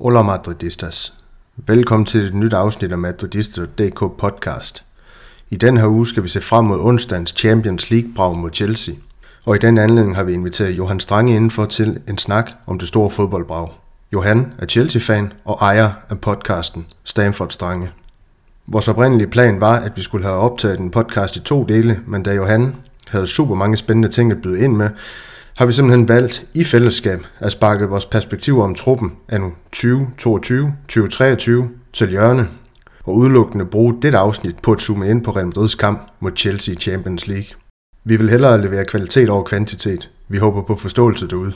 Hola Madridistas. Velkommen til et nyt afsnit af Madridista.dk podcast. I den her uge skal vi se frem mod onsdagens Champions League brag mod Chelsea. Og i den anledning har vi inviteret Johan Strange indenfor til en snak om det store fodboldbrag. Johan er Chelsea-fan og ejer af podcasten Stanford Strange. Vores oprindelige plan var, at vi skulle have optaget en podcast i to dele, men da Johan havde super mange spændende ting at byde ind med, har vi simpelthen valgt i fællesskab at sparke vores perspektiver om truppen af nu 2022-2023 til hjørne og udelukkende bruge dette afsnit på at zoome ind på Real Madrids kamp mod Chelsea i Champions League. Vi vil hellere levere kvalitet over kvantitet. Vi håber på forståelse derude.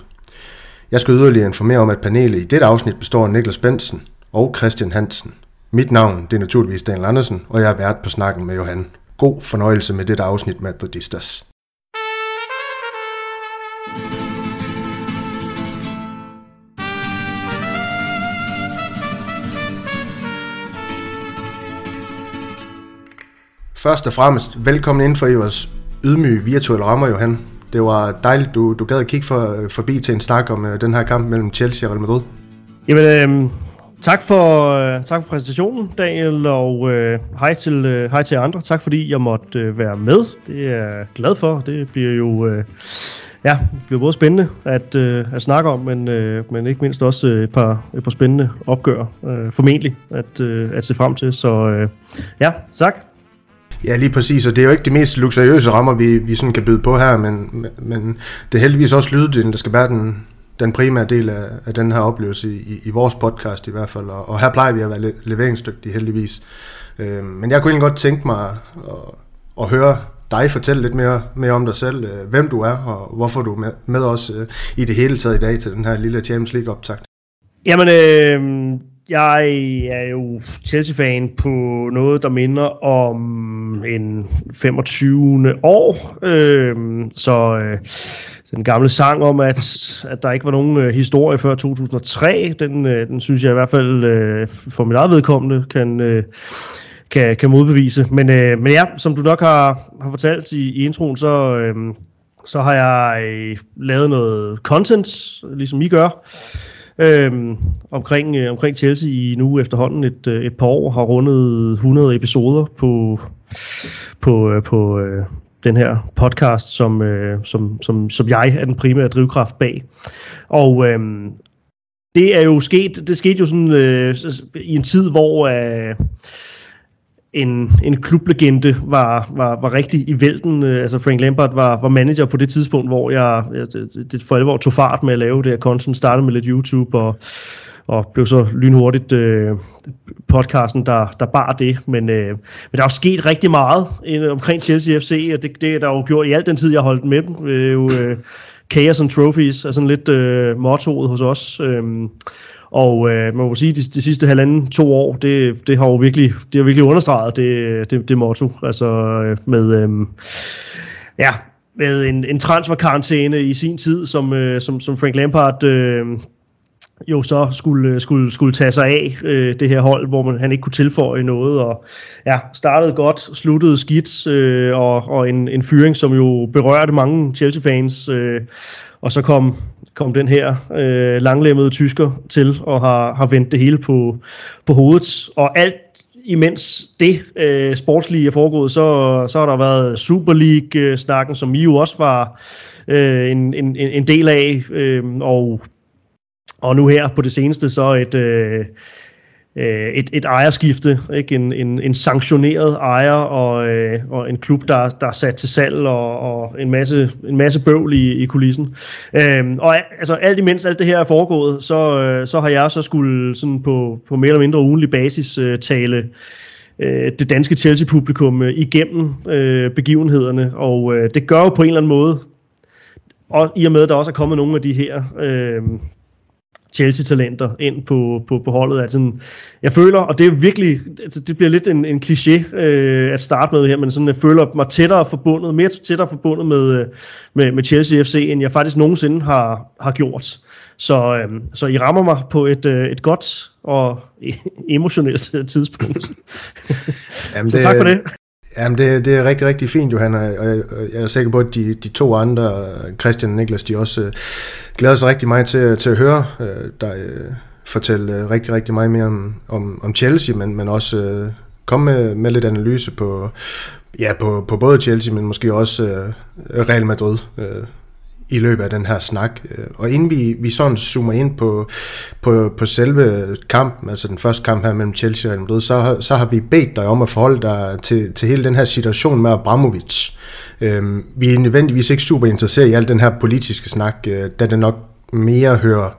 Jeg skal yderligere informere om, at panelet i dette afsnit består af Niklas Bensen og Christian Hansen. Mit navn det er naturligvis Daniel Andersen, og jeg er vært på snakken med Johan. God fornøjelse med dette afsnit Madridistas. Først og fremmest, velkommen ind for i vores ydmyge virtuelle rammer, Johan. Det var dejligt, du, du gad at kigge for, øh, forbi til en snak om øh, den her kamp mellem Chelsea og Real Madrid. Jamen, øh, tak, for, øh, tak for præsentationen, Daniel, og øh, hej, til, øh, hej til andre. Tak fordi jeg måtte øh, være med. Det er jeg glad for. Det bliver jo... Øh, Ja, det bliver både spændende at, øh, at snakke om, men, øh, men ikke mindst også et par, et par spændende opgør, øh, formentlig, at, øh, at se frem til. Så øh, ja, tak. Ja, lige præcis, og det er jo ikke de mest luksuriøse rammer, vi, vi sådan kan byde på her, men, men det er heldigvis også lyddelen, der skal være den, den primære del af, af den her oplevelse i, i vores podcast i hvert fald, og, og her plejer vi at være le- leveringsdygtige heldigvis. Øh, men jeg kunne egentlig godt tænke mig at, at høre dig fortælle lidt mere, mere om dig selv, øh, hvem du er, og hvorfor du er med, med os øh, i det hele taget i dag til den her lille Champions League optakt. Jamen, øh, jeg er jo Chelsea-fan på noget, der minder om en 25. år. Øh, så øh, den gamle sang om, at, at der ikke var nogen øh, historie før 2003, den, øh, den synes jeg i hvert fald øh, for mit eget vedkommende kan... Øh, kan, kan modbevise. Men, øh, men ja, som du nok har, har fortalt i, i introen, så, øh, så har jeg øh, lavet noget content, ligesom I gør, øh, omkring, øh, omkring Chelsea i nu efterhånden et, øh, et par år, har rundet 100 episoder på, på, øh, på øh, den her podcast, som, øh, som, som, som jeg er den primære drivkraft bag. Og øh, det er jo sket, det skete jo sådan øh, i en tid, hvor øh, en, en klublegende var, var, var rigtig i vælten. Øh, altså Frank Lampard var, var manager på det tidspunkt, hvor jeg, jeg det for alvor tog fart med at lave det her content. Startede med lidt YouTube og, og blev så lynhurtigt øh, podcasten, der, der bar det. Men, øh, men der er jo sket rigtig meget omkring Chelsea FC, og det, det er der jo gjort i al den tid, jeg holdt med dem. Det er jo, øh, chaos and trophies er sådan lidt øh, mottoet hos os. Øh, og øh, man må sige, de, de sidste halvanden, to år, det, det har jo virkelig, det har virkelig understreget det, det, det motto. Altså øh, med, øh, ja, med en, en transferkarantæne i sin tid, som, øh, som, som Frank Lampard øh, jo så skulle, øh, skulle, skulle tage sig af øh, det her hold, hvor man, han ikke kunne tilføje noget, og ja, startede godt, sluttede skidt, øh, og, og en, en fyring, som jo berørte mange Chelsea-fans, øh, og så kom, kom den her øh, langlemmede tysker til og har, har vendt det hele på, på hovedet. Og alt imens det øh, sportslige er foregået, så, så har der været Super League-snakken, som I jo også var øh, en, en, en del af. Øh, og, og nu her på det seneste, så et... Øh, øh, et, et ejerskifte, ikke? En, en, en sanktioneret ejer og, øh, og en klub, der, der er sat til salg og, og en, masse, en masse bøvl i, i kulissen. Øh, og altså, alt imens alt det her er foregået, så, øh, så har jeg så skulle sådan på, på mere eller mindre ugenlig basis øh, tale øh, det danske Chelsea-publikum øh, igennem øh, begivenhederne, og øh, det gør jo på en eller anden måde, og i og med, at der også er kommet nogle af de her øh, Chelsea-talenter ind på, på, på holdet. Altså, jeg føler, og det er virkelig, altså, det bliver lidt en, en kliché øh, at starte med her, men sådan, jeg føler mig tættere forbundet, mere tættere forbundet med, øh, med, med Chelsea FC, end jeg faktisk nogensinde har, har gjort. Så, øh, så I rammer mig på et, øh, et godt og emotionelt tidspunkt. Jamen, det, så tak for det. Jamen, det, det er rigtig, rigtig fint, Johan, og jeg, jeg er sikker på, at de, de to andre, Christian og Niklas, de også uh, glæder sig rigtig meget til, til at høre øh, dig øh, fortælle rigtig, rigtig meget mere om, om, om Chelsea, men, men også øh, komme med, med lidt analyse på, ja, på, på både Chelsea, men måske også øh, Real Madrid øh, i løbet af den her snak. Og inden vi, vi sådan zoomer ind på, på, på selve kampen, altså den første kamp her mellem Chelsea og Real Madrid, så, så har vi bedt dig om at forholde dig til, til hele den her situation med Abramovic. Øh, vi er nødvendigvis ikke super interesseret i al den her politiske snak, øh, da det nok mere hører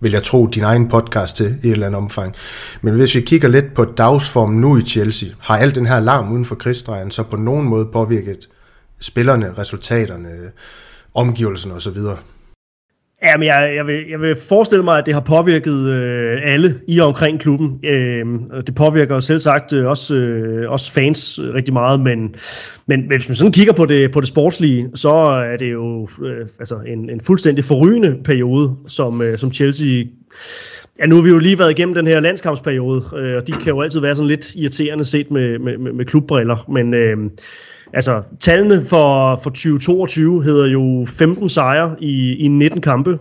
vil jeg tro, din egen podcast til i et eller andet omfang. Men hvis vi kigger lidt på dagsformen nu i Chelsea, har al den her larm uden for krigsdrejen så på nogen måde påvirket spillerne, resultaterne, omgivelserne osv.? Ja, men jeg, jeg, vil, jeg vil forestille mig, at det har påvirket øh, alle i og omkring klubben. Øh, det påvirker selv sagt øh, også, øh, også fans øh, rigtig meget, men, men hvis man sådan kigger på det, på det sportslige, så er det jo øh, altså en, en fuldstændig forrygende periode, som, øh, som Chelsea Ja, nu har vi jo lige været igennem den her landskampsperiode, øh, og de kan jo altid være sådan lidt irriterende set med, med, med, med klubbriller, men øh, altså tallene for, for 2022 hedder jo 15 sejre i, i 19 kampe,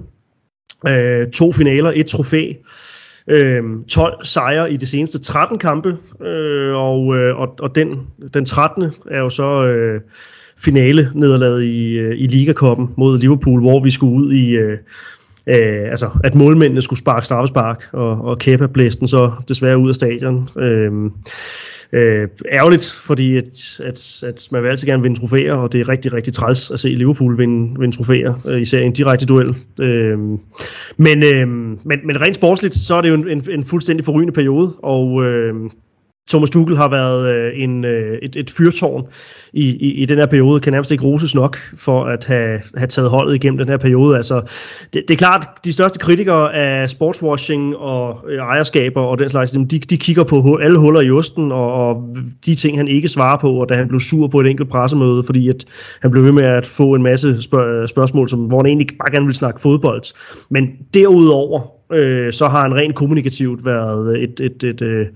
øh, to finaler, et trofæ, øh, 12 sejre i de seneste 13 kampe, øh, og, øh, og, og den, den 13. er jo så øh, finale nederlaget i, øh, i Ligakoppen mod Liverpool, hvor vi skulle ud i... Øh, øh, altså, at målmændene skulle sparke straffespark, og, og Kepa blæste den så desværre ud af stadion. Øh, øh, ærgerligt, fordi at, at, at man vil altid gerne vinde trofæer, og det er rigtig, rigtig træls at se Liverpool vinde, vinde trofæer, øh, især i en direkte duel. Øh, men, øh, men, men rent sportsligt, så er det jo en, en, en fuldstændig forrygende periode, og øh, Thomas Tuchel har været øh, en, øh, et, et fyrtårn i, i, i den her periode, kan nærmest ikke roses nok for at have, have taget holdet igennem den her periode. Altså, det, det er klart, de største kritikere af sportswashing og øh, ejerskaber og den slags, de, de kigger på alle huller i osten og, og de ting, han ikke svarer på, og da han blev sur på et enkelt pressemøde, fordi at han blev ved med at få en masse spørg- spørgsmål, som, hvor han egentlig bare gerne ville snakke fodbold. Men derudover, øh, så har han rent kommunikativt været et, et, et, et, øh,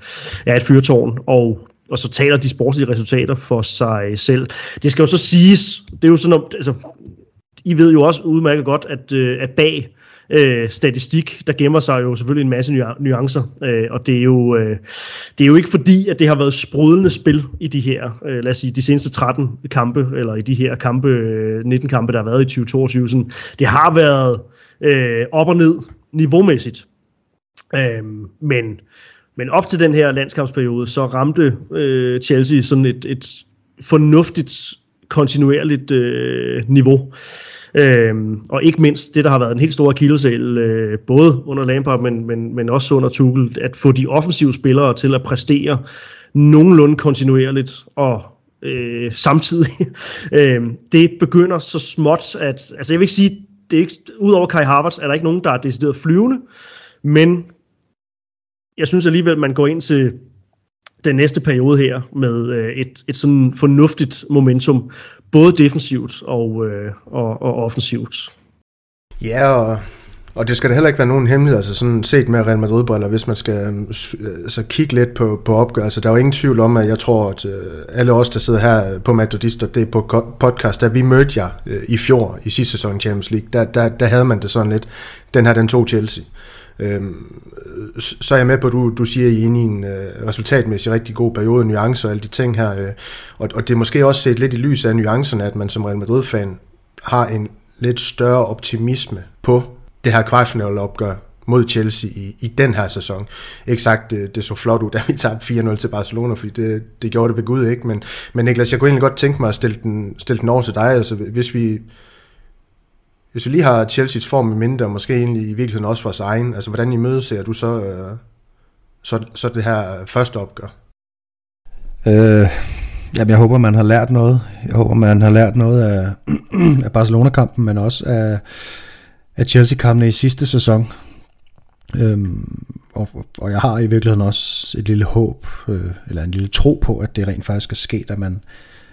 ja, et fyrtårn, og og så taler de sportslige resultater for sig selv. Det skal jo så siges, det er jo sådan, altså, I ved jo også udmærket godt, at, øh, at bag øh, statistik, der gemmer sig jo selvfølgelig en masse nuancer, øh, og det er, jo, øh, det er jo ikke fordi, at det har været sprudlende spil i de her, øh, lad os sige, de seneste 13 kampe, eller i de her kampe, øh, 19 kampe, der har været i 2022. Sådan, det har været øh, op og ned niveaumæssigt. Øh, men, men op til den her landskampsperiode, så ramte øh, Chelsea sådan et, et fornuftigt, kontinuerligt øh, niveau. Øhm, og ikke mindst det, der har været en helt stor akillesæl, øh, både under Lampard, men, men, men også under Tuchel, at få de offensive spillere til at præstere nogenlunde kontinuerligt og øh, samtidig. øh, det begynder så småt, at altså jeg vil ikke sige, det er ikke, udover Kai Havertz er der ikke nogen, der er decideret flyvende, men jeg synes alligevel, man går ind til den næste periode her med øh, et, et sådan fornuftigt momentum, både defensivt og, øh, og, og offensivt. Ja, og, og det skal da heller ikke være nogen hemmelighed, altså sådan set med Real Madrid-briller, hvis man skal altså, kigge lidt på, på opgørelse. Der er jo ingen tvivl om, at jeg tror, at øh, alle os, der sidder her på Madridist, det på podcast, da vi mødte jer i fjor, i sidste sæson i Champions League, der, der, der havde man det sådan lidt, den her, den tog Chelsea. Øhm, så er jeg med på, at du, du siger, at I er inde i en øh, resultatmæssig rigtig god periode, nuancer og alle de ting her. Øh, og, og det er måske også set lidt i lys af nuancerne, at man som Real Madrid-fan har en lidt større optimisme på det her kvartfinale opgør mod Chelsea i, i den her sæson. Ikke sagt, det, det så flot ud, da vi tabte 4-0 til Barcelona, fordi det, det gjorde det ved Gud ikke, men, men Niklas, jeg kunne egentlig godt tænke mig at stille den, stille den over til dig, altså hvis vi, hvis vi lige har Chelsea's form i mindre, og måske egentlig i virkeligheden også vores egen, altså hvordan i møde ser du så, øh, så, så det her første opgør? Øh, jamen, jeg håber, man har lært noget. Jeg håber, man har lært noget af, af Barcelona-kampen, men også af, af Chelsea-kampene i sidste sæson. Øhm, og, og jeg har i virkeligheden også et lille håb, øh, eller en lille tro på, at det rent faktisk skal ske, at man,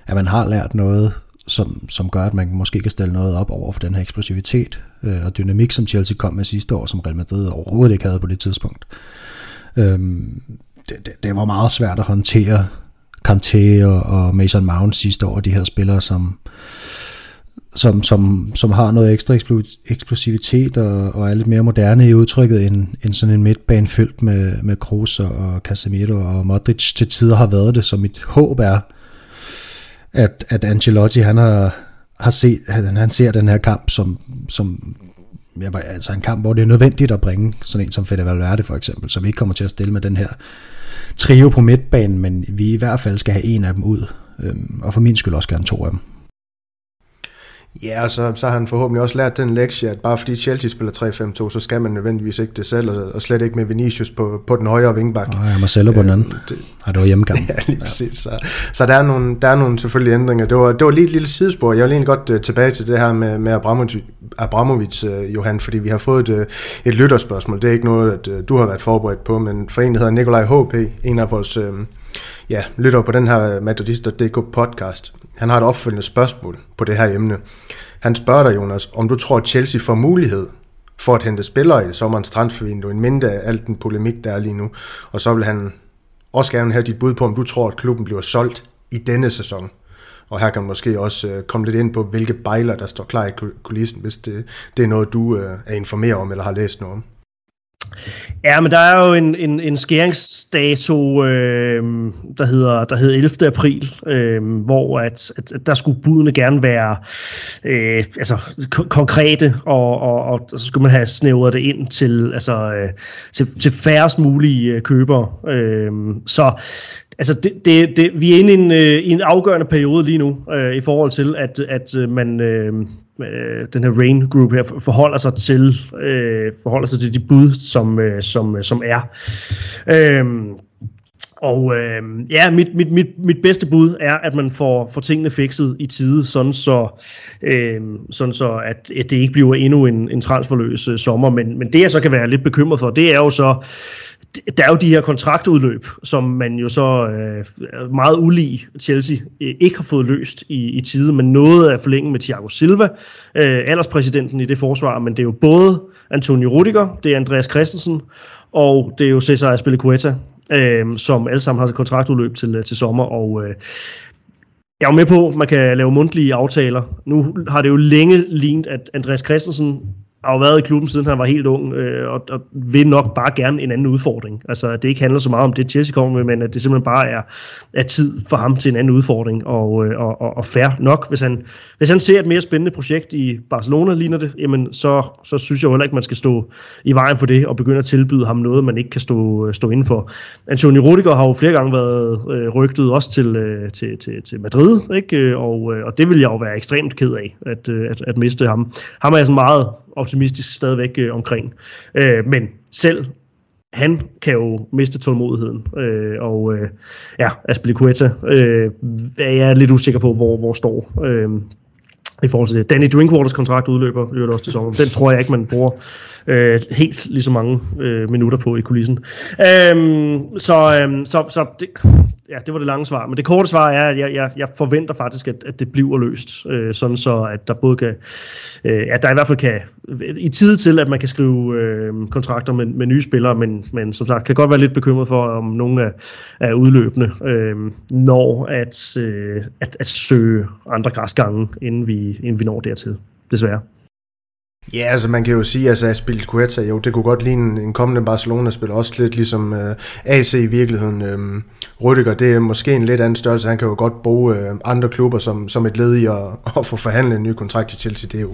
at man har lært noget som, som gør, at man måske kan stille noget op over for den her eksplosivitet øh, og dynamik, som Chelsea kom med sidste år, som Real Madrid overhovedet ikke havde på det tidspunkt. Øhm, det, det, det var meget svært at håndtere Kanté og, og Mason Mount sidste år, de her spillere, som, som, som, som har noget ekstra eksplosivitet og, og er lidt mere moderne i udtrykket end, end sådan en midtbane fyldt med, med Kroos og Casemiro og Modric til tider har været det, som mit håb er, at, at Ancelotti han har, har set, han, han ser den her kamp som, som ja, altså en kamp, hvor det er nødvendigt at bringe sådan en som Fede Valverde for eksempel, så vi ikke kommer til at stille med den her trio på midtbanen, men vi i hvert fald skal have en af dem ud, øhm, og for min skyld også gerne to af dem. Ja, og så, så har han forhåbentlig også lært den lektie, at bare fordi Chelsea spiller 3-5-2, så skal man nødvendigvis ikke det selv, og slet ikke med Vinicius på, på den højre vingbak. Og jeg Marcelo på den anden. Øh, det, ja, det var hjemmekamp. ja, lige præcis. Så, så der, er nogle, der er nogle selvfølgelig ændringer. Det var, det var lige et lille sidespor. Jeg vil egentlig godt uh, tilbage til det her med, med Abramovic, Abramovic uh, Johan, fordi vi har fået et, uh, et lytterspørgsmål. Det er ikke noget, at uh, du har været forberedt på, men for en, der hedder Nikolaj HP, en af vores... Uh, ja, lytter på den her metodist.dk podcast. Han har et opfølgende spørgsmål på det her emne. Han spørger dig, Jonas, om du tror, at Chelsea får mulighed for at hente spillere i sommerens transfervindue, en mindre af alt den polemik, der er lige nu. Og så vil han også gerne have dit bud på, om du tror, at klubben bliver solgt i denne sæson. Og her kan man måske også øh, komme lidt ind på, hvilke bejler, der står klar i kulissen, hvis det, det er noget, du øh, er informeret om eller har læst noget om. Ja, men der er jo en, en, en skæringsdato, øh, der, hedder, der hedder 11. april, øh, hvor at, at, at der skulle budene gerne være øh, altså, k- konkrete, og, og, og så skulle man have snævret det ind til, altså, øh, til, til færrest mulige øh, købere. Øh, så altså det, det, det, vi er inde i en, øh, i en afgørende periode lige nu, øh, i forhold til, at, at øh, man... Øh, øh, den her Rain Group her forholder sig til øh, forholder sig til de bud som øh, som øh, som er. Øhm, og øh, ja, mit, mit, mit, mit bedste bud er, at man får, får tingene fikset i tide, sådan så, øh, sådan så at, at det ikke bliver endnu en, en transferløs øh, sommer. Men, men det jeg så kan være lidt bekymret for, det er jo så, der er jo de her kontraktudløb, som man jo så øh, meget ulig Chelsea øh, ikke har fået løst i, i tide, men noget af forlænge med Thiago Silva, øh, alderspræsidenten i det forsvar, men det er jo både Antonio Rudiger, det er Andreas Christensen, og det er jo Cesar Azpilicueta, øh, som alle sammen har kontraktudløb til, øh, til sommer, og øh, jeg er med på, at man kan lave mundtlige aftaler. Nu har det jo længe lignet, at Andreas Christensen har jo været i klubben siden han var helt ung, øh, og, og vil nok bare gerne en anden udfordring. Altså, at det ikke handler så meget om det, Chelsea kommer med, men at det simpelthen bare er, er tid for ham til en anden udfordring, og, øh, og, og, og fair nok. Hvis han, hvis han ser et mere spændende projekt i Barcelona, ligner det, jamen, så, så synes jeg jo heller ikke, man skal stå i vejen for det, og begynde at tilbyde ham noget, man ikke kan stå, øh, stå inden for. Antonio Rudiger har jo flere gange været øh, rygtet også til, øh, til, til, til Madrid, ikke? Øh, og, øh, og det vil jeg jo være ekstremt ked af, at, øh, at, at miste ham. Ham er jeg sådan meget optimistisk stadigvæk øh, omkring. Øh, men selv han kan jo miste tålmodigheden. Øh, og øh, ja, Aspilicueta øh, er jeg lidt usikker på, hvor, hvor står. Øh, i forhold til det. Danny Drinkwaters kontrakt udløber i også til sommer. Den tror jeg ikke, man bruger øh, helt lige så mange øh, minutter på i kulissen. Øhm, så, øhm, så, så det, ja, det var det lange svar. Men det korte svar er, at jeg, jeg, jeg forventer faktisk, at, at det bliver løst. Øh, sådan så, at der både kan, øh, at der i hvert fald kan, i tid til, at man kan skrive øh, kontrakter med, med nye spillere, men, men som sagt, kan godt være lidt bekymret for, om nogle af, af udløbende øh, når at, øh, at, at søge andre græsgange, inden vi, inden vi når dertil. Desværre. Ja, altså man kan jo sige, at altså, Quetta, jo, det kunne godt ligne en kommende Barcelona-spiller, også lidt ligesom øh, AC i virkeligheden. Øh, Rüdiger, det er måske en lidt anden størrelse, han kan jo godt bruge øh, andre klubber som, som et led i at, at få forhandlet en ny kontrakt i Chelsea. Det er jo,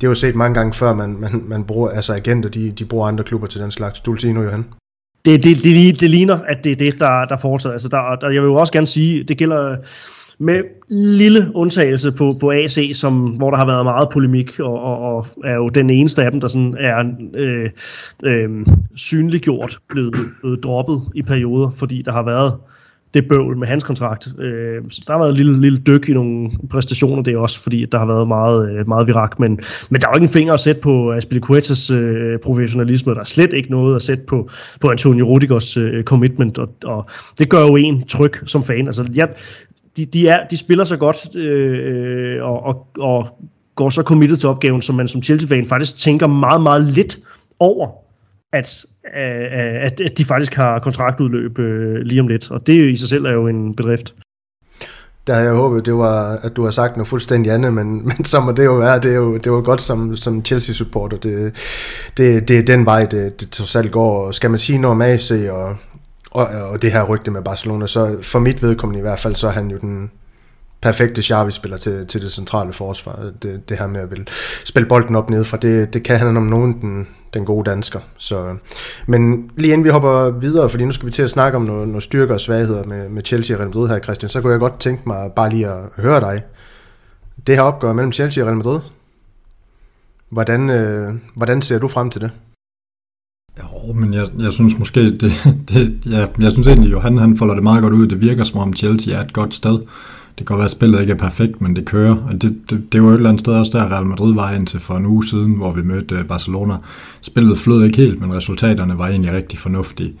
det er jo set mange gange før, man, man, man bruger, altså agenter, de, de bruger andre klubber til den slags. Du vil sige nu, Johan? Det, det, det, det ligner, at det er det, der, der foretager. Altså, der, der, jeg vil jo også gerne sige, det gælder med lille undtagelse på, på AC, som, hvor der har været meget polemik, og, og, og er jo den eneste af dem, der sådan er øh, øh, synliggjort, blevet, blevet droppet i perioder, fordi der har været det bøvl med hans kontrakt. Øh, så der har været et lille, lille dyk i nogle præstationer, det er også fordi, der har været meget, øh, meget virak, men, men der er jo ikke en finger at sætte på Aspilicuetas øh, professionalisme, der er slet ikke noget at sætte på, på Antonio Rudigers øh, commitment, og, og det gør jo en tryg som fan. Altså, jeg, de, de, er, de spiller så godt øh, og, og, og går så committed til opgaven, som man som Chelsea-fan faktisk tænker meget, meget lidt over, at, øh, øh, at, at de faktisk har kontraktudløb øh, lige om lidt. Og det i sig selv er jo en bedrift. der havde jeg håbet, det var, at du har sagt noget fuldstændig andet, men, men så må det jo være, det er jo, det var godt som, som Chelsea-supporter. Det, det, det er den vej, det, det trods alt går. Skal man sige noget om AC og, og, og det her rygte med Barcelona, så for mit vedkommende i hvert fald, så er han jo den, perfekte Xavi-spiller til, til det centrale forsvar. Det, det her med at vil spille bolden op ned fra, det, det kan han om nogen den, den gode dansker. Så, men lige inden vi hopper videre, fordi nu skal vi til at snakke om nogle, nogle styrker og svagheder med, med Chelsea og Real Madrid her, Christian, så kunne jeg godt tænke mig bare lige at høre dig. Det her opgør mellem Chelsea og Real Madrid, hvordan, øh, hvordan ser du frem til det? Jo, men jeg, jeg synes måske, det, det, ja, jeg synes egentlig, Johan han folder det meget godt ud. Det virker som om Chelsea er et godt sted. Det kan godt være, at spillet ikke er perfekt, men det kører. Og det, det, det var et eller andet sted også der, Real Madrid var indtil for en uge siden, hvor vi mødte øh, Barcelona. Spillet flød ikke helt, men resultaterne var egentlig rigtig fornuftige.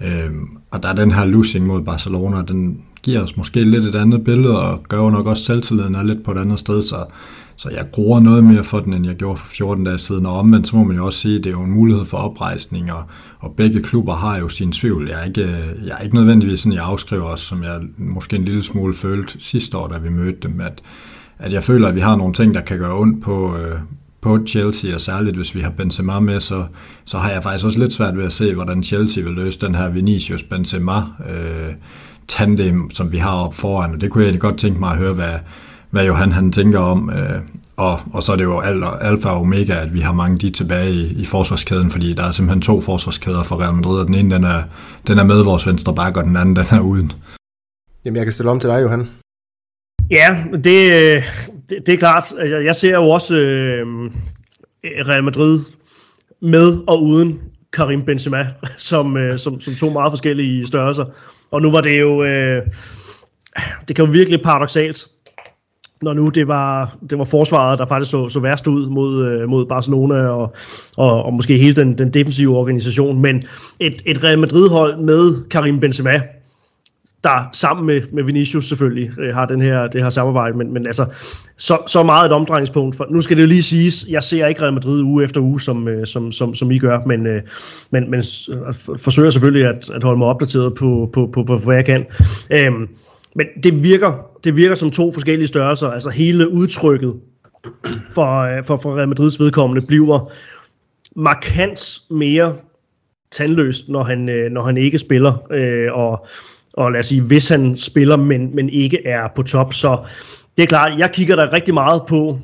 Øhm, og der er den her losing mod Barcelona, den giver os måske lidt et andet billede, og gør jo nok også selvtilliden er lidt på et andet sted, så så jeg gruer noget mere for den, end jeg gjorde for 14 dage siden. Og omvendt, så må man jo også sige, at det er jo en mulighed for oprejsning, og, og begge klubber har jo sin tvivl. Jeg er ikke, jeg er ikke nødvendigvis sådan, jeg afskriver os, som jeg måske en lille smule følte sidste år, da vi mødte dem, at, at jeg føler, at vi har nogle ting, der kan gøre ondt på, øh, på Chelsea, og særligt hvis vi har Benzema med, så, så har jeg faktisk også lidt svært ved at se, hvordan Chelsea vil løse den her Vinicius-Benzema øh, tandem, som vi har op foran. Og det kunne jeg egentlig godt tænke mig at høre, hvad, hvad Johan han tænker om. Øh, og, og så er det jo alfa og omega, at vi har mange de tilbage i, i forsvarskæden, fordi der er simpelthen to forsvarskæder for Real Madrid, og den ene den er, den er med vores venstre back, og den anden den er uden. Jamen jeg kan stille om til dig, Johan. Ja, det, det, det er klart. Altså, jeg ser jo også øh, Real Madrid med og uden Karim Benzema, som, øh, som, som to meget forskellige størrelser. Og nu var det jo... Øh, det kan jo virkelig paradoxalt når nu det var, det var forsvaret, der faktisk så, så værst ud mod, øh, mod Barcelona og, og, og måske hele den, den defensive organisation. Men et, et Real Madrid-hold med Karim Benzema, der sammen med, med Vinicius selvfølgelig øh, har den her, det her samarbejde, men, men altså, så, så meget et omdrejningspunkt. For, nu skal det jo lige siges, jeg ser ikke Real Madrid uge efter uge, som, øh, som, som, som I gør, men, øh, men, men øh, forsøger selvfølgelig at, at holde mig opdateret på, på, på, på, på hvad jeg kan. Øhm, men det virker, det virker som to forskellige størrelser. Altså hele udtrykket for, øh, for, for Real Madrids vedkommende bliver markant mere tandløst, når han, øh, når han ikke spiller. Øh, og, og lad os sige, hvis han spiller, men, men ikke er på top. Så det er klart, jeg kigger der rigtig meget på,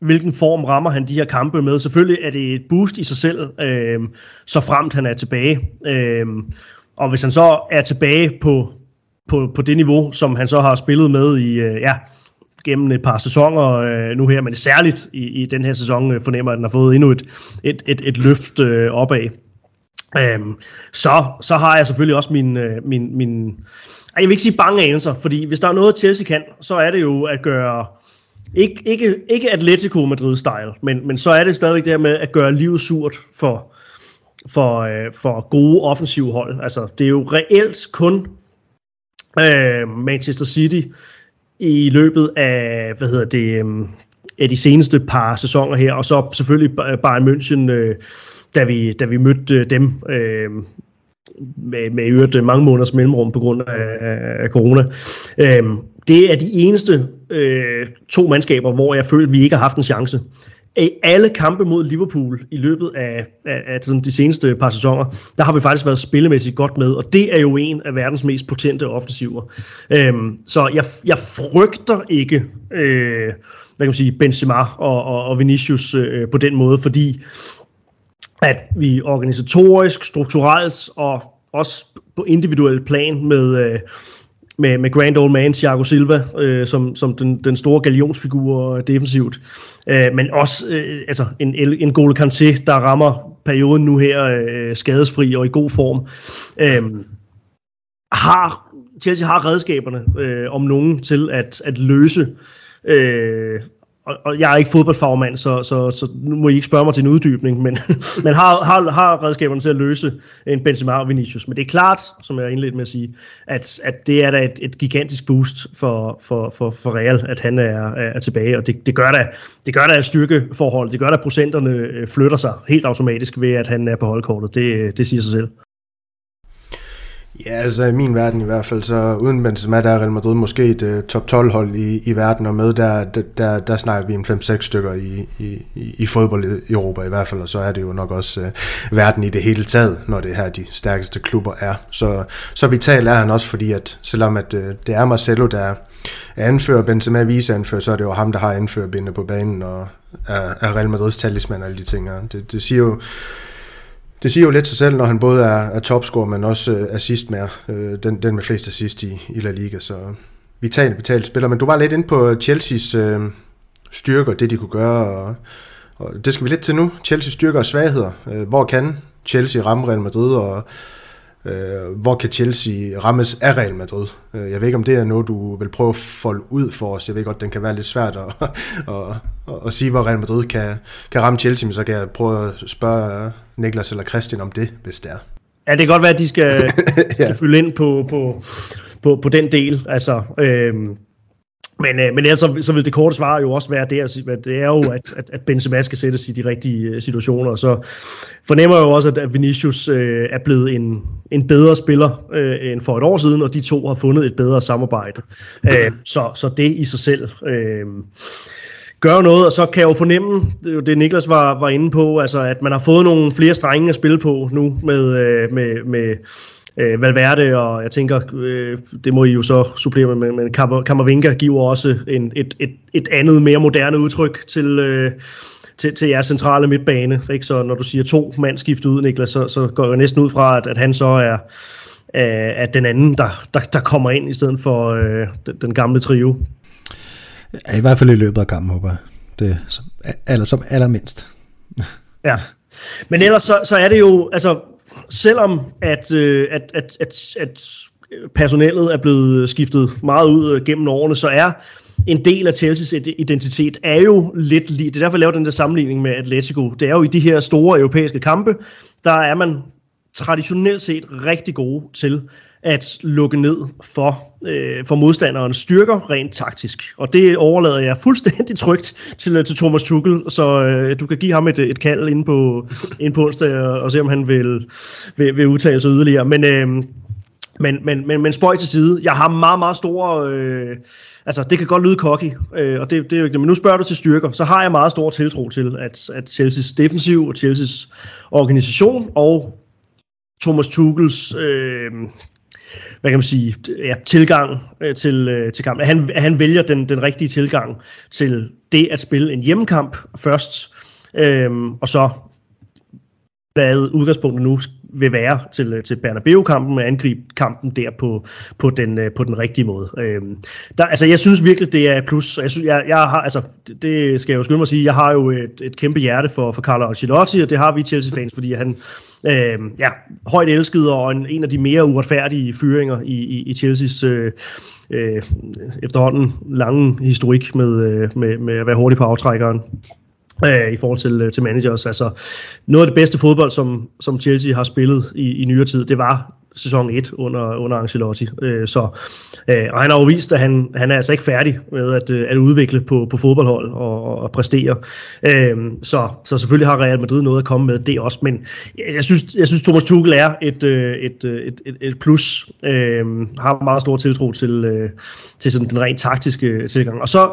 hvilken form rammer han de her kampe med. Selvfølgelig er det et boost i sig selv, øh, så fremt han er tilbage. Øh, og hvis han så er tilbage på på, på det niveau, som han så har spillet med i, øh, ja, gennem et par sæsoner øh, nu her, men særligt i, i den her sæson øh, fornemmer, at den har fået endnu et, et, et, et løft øh, opad. Øhm, så, så har jeg selvfølgelig også min, øh, min, min jeg vil ikke sige bange anelser, fordi hvis der er noget Chelsea kan, så er det jo at gøre ikke, ikke, ikke Atletico Madrid-style, men, men så er det stadigvæk det her med at gøre livet surt for, for, øh, for gode offensive hold. Altså, det er jo reelt kun øh, Manchester City i løbet af, hvad hedder det, øh, af de seneste par sæsoner her, og så selvfølgelig Bayern München, øh, da, vi, da vi mødte øh, dem øh, med, med øvrigt øh, mange måneders mellemrum på grund af, af corona. Øh, det er de eneste øh, to mandskaber, hvor jeg føler, at vi ikke har haft en chance i alle kampe mod Liverpool i løbet af, af, af sådan de seneste par sæsoner, der har vi faktisk været spillemæssigt godt med, og det er jo en af verdens mest potente offensiver. Øhm, så jeg, jeg frygter ikke øh, hvad kan man sige, Benzema og, og, og Vinicius øh, på den måde, fordi at vi organisatorisk, strukturelt og også på individuel plan med, øh, med, med Grand Old Man, Thiago Silva, øh, som, som den, den store galionsfigur defensivt. Øh, men også øh, altså en, en Gole Kanté, der rammer perioden nu her øh, skadesfri og i god form. Øh, har, Chelsea har redskaberne øh, om nogen til at, at løse øh, og, og jeg er ikke fodboldfagmand, så, så, så nu må I ikke spørge mig til en uddybning, men, men har, har, har redskaberne til at løse en Benzema og Vinicius. Men det er klart, som jeg indledte med at sige, at, at det er da et, et gigantisk boost for, for, for, for Real, at han er, er tilbage, og det, det gør da det gør da et styrkeforhold, det gør da at procenterne øh, flytter sig helt automatisk ved, at han er på holdkortet. Det, det siger sig selv. Ja, altså i min verden i hvert fald, så uden Benzema, der er Real Madrid måske et uh, top 12 hold i, i verden, og med der, der, der, der snakker vi en 5-6 stykker i, i, i fodbold i Europa i hvert fald, og så er det jo nok også uh, verden i det hele taget, når det her de stærkeste klubber er. Så, så vital er han også, fordi at selvom at, uh, det er Marcelo, der anfører, Benzema viseanfører, så er det jo ham, der har anførerbinde på banen, og er, er Real Madrids talisman og alle de ting. Det, det siger jo det siger jo lidt sig selv, når han både er, er topscorer, men også øh, assist med, øh, den, den med flest assist i, i La Liga, så vital, vital spiller. Men du var lidt inde på Chelseas øh, styrker, det de kunne gøre, og, og det skal vi lidt til nu. Chelseas styrker og svagheder. Øh, hvor kan Chelsea ramme Real Madrid, og øh, hvor kan Chelsea rammes af Real Madrid? Øh, jeg ved ikke, om det er noget, du vil prøve at folde ud for os. Jeg ved godt, den kan være lidt svært at, at, at, at sige, hvor Real Madrid kan, kan ramme Chelsea, men så kan jeg prøve at spørge Niklas eller Christian om det, hvis det er. Ja, det kan godt være, at de skal, skal ja. fylde ind på, på, på, på den del. Altså, øhm, men, øh, men ellers så, så vil det korte svar jo også være det, at det er jo, at, at, at Benzema skal sættes i de rigtige øh, situationer, og så fornemmer jeg jo også, at Vinicius øh, er blevet en, en bedre spiller øh, end for et år siden, og de to har fundet et bedre samarbejde. Øh, så, så det i sig selv... Øh, gøre noget, og så kan jeg jo fornemme, det er jo det Niklas var, var inde på, altså at man har fået nogle flere strenge at spille på nu med, øh, med, med øh, Valverde, og jeg tænker, øh, det må I jo så supplere med, men Kammervinga giver også en, et, et, et andet, mere moderne udtryk til, øh, til, til jeres centrale midtbane. Ikke? Så når du siger to mand skiftet ud, Niklas, så, så går jeg næsten ud fra, at, at han så er at den anden, der, der, der kommer ind i stedet for øh, den, den gamle trio. Ja, I hvert fald i løbet af kampen, håber jeg. Det som, aller, som allermindst. ja, men ellers så, så er det jo, altså selvom at, øh, at, at, at, at personellet er blevet skiftet meget ud øh, gennem årene, så er en del af Chelsea's identitet er jo lidt lige, det er derfor jeg laver den der sammenligning med Atletico, det er jo i de her store europæiske kampe, der er man traditionelt set rigtig gode til at lukke ned for, øh, for modstanderens styrker rent taktisk. Og det overlader jeg fuldstændig trygt til, øh, til Thomas Tuchel, så øh, du kan give ham et, et kald ind på, ind på onsdag og, og se, om han vil, vil, vil udtale sig yderligere. Men, øh, men, men, men, men spøj til side. Jeg har meget, meget store... Øh, altså, det kan godt lyde cocky, øh, og det, det er jo ikke det. Men nu spørger du til styrker. Så har jeg meget stor tiltro til, at, at Chelsea's defensiv og Chelsea's organisation og Thomas Tuchels øh, hvad kan man sige, ja, tilgang øh, til, øh, til kampen. Han, han vælger den, den rigtige tilgang til det at spille en hjemmekamp først, øh, og så hvad udgangspunktet nu vil være til, øh, til Bernabeu-kampen og angribe kampen der på, på, den, øh, på den rigtige måde. Øhm, der, altså, jeg synes virkelig, det er plus. Jeg, synes, jeg, jeg har, altså, det skal jeg jo skynde mig at sige, jeg har jo et, et kæmpe hjerte for, for Carlo Ancelotti, og det har vi Chelsea-fans, fordi han øh, ja, højt elsket og en, en af de mere uretfærdige fyringer i, i, i Chelseas øh, øh, efterhånden lange historik med, øh, med, med at være hurtig på aftrækkeren øh, i forhold til, øh, til managers. Altså, noget af det bedste fodbold, som, som Chelsea har spillet i, i nyere tid, det var sæson 1 under, under Ancelotti. Øh, så, øh, og han har jo vist, at han, han er altså ikke færdig med at, øh, at udvikle på, på fodboldhold og, og præstere. Øh, så, så selvfølgelig har Real Madrid noget at komme med det også, men jeg synes, jeg synes Thomas Tuchel er et, øh, et, et, et, et plus. Øh, har meget stor tiltro til, til sådan den rent taktiske tilgang. Og så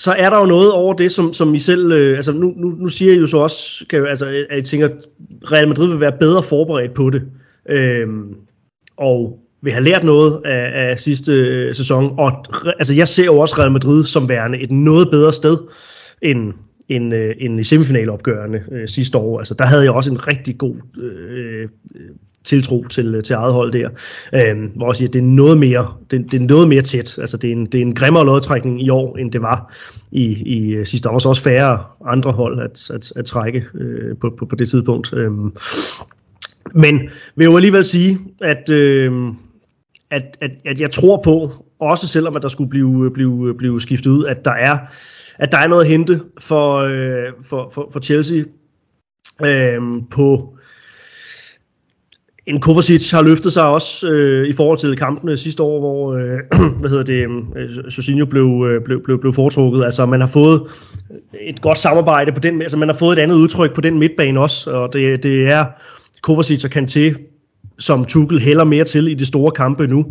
så er der jo noget over det, som, som I selv, øh, altså nu, nu, nu siger I jo så også, kan, altså, at I tænker, at Real Madrid vil være bedre forberedt på det, Øh, og vil have lært noget af, af sidste øh, sæson, og altså, jeg ser jo også Real Madrid som værende et noget bedre sted, end, end, øh, end i semifinalopgørende øh, sidste år. Altså, der havde jeg også en rigtig god øh, øh tiltro til, øh, til eget hold der. Øh, hvor jeg siger, det er noget mere, det, det er noget mere tæt. Altså, det er en, det er en grimmere lodtrækning i år, end det var i, i øh, sidste år. Der var også færre andre hold at, at, at trække øh, på, på, på det tidspunkt. Øh, men vil jo alligevel sige, at, øh, at, at, at jeg tror på, også selvom at der skulle blive, blive, blive skiftet ud, at der er, at der er noget at hente for, øh, for, for, for Chelsea øh, på en Kovacic har løftet sig også øh, i forhold til kampene sidste år, hvor øh, hvad hedder det, øh, blev, øh, blev, blev, blev foretrukket. Altså man har fået et godt samarbejde på den, altså man har fået et andet udtryk på den midtbane også, og det, det er Kovacic og Kanté, som Tuchel hælder mere til i de store kampe nu.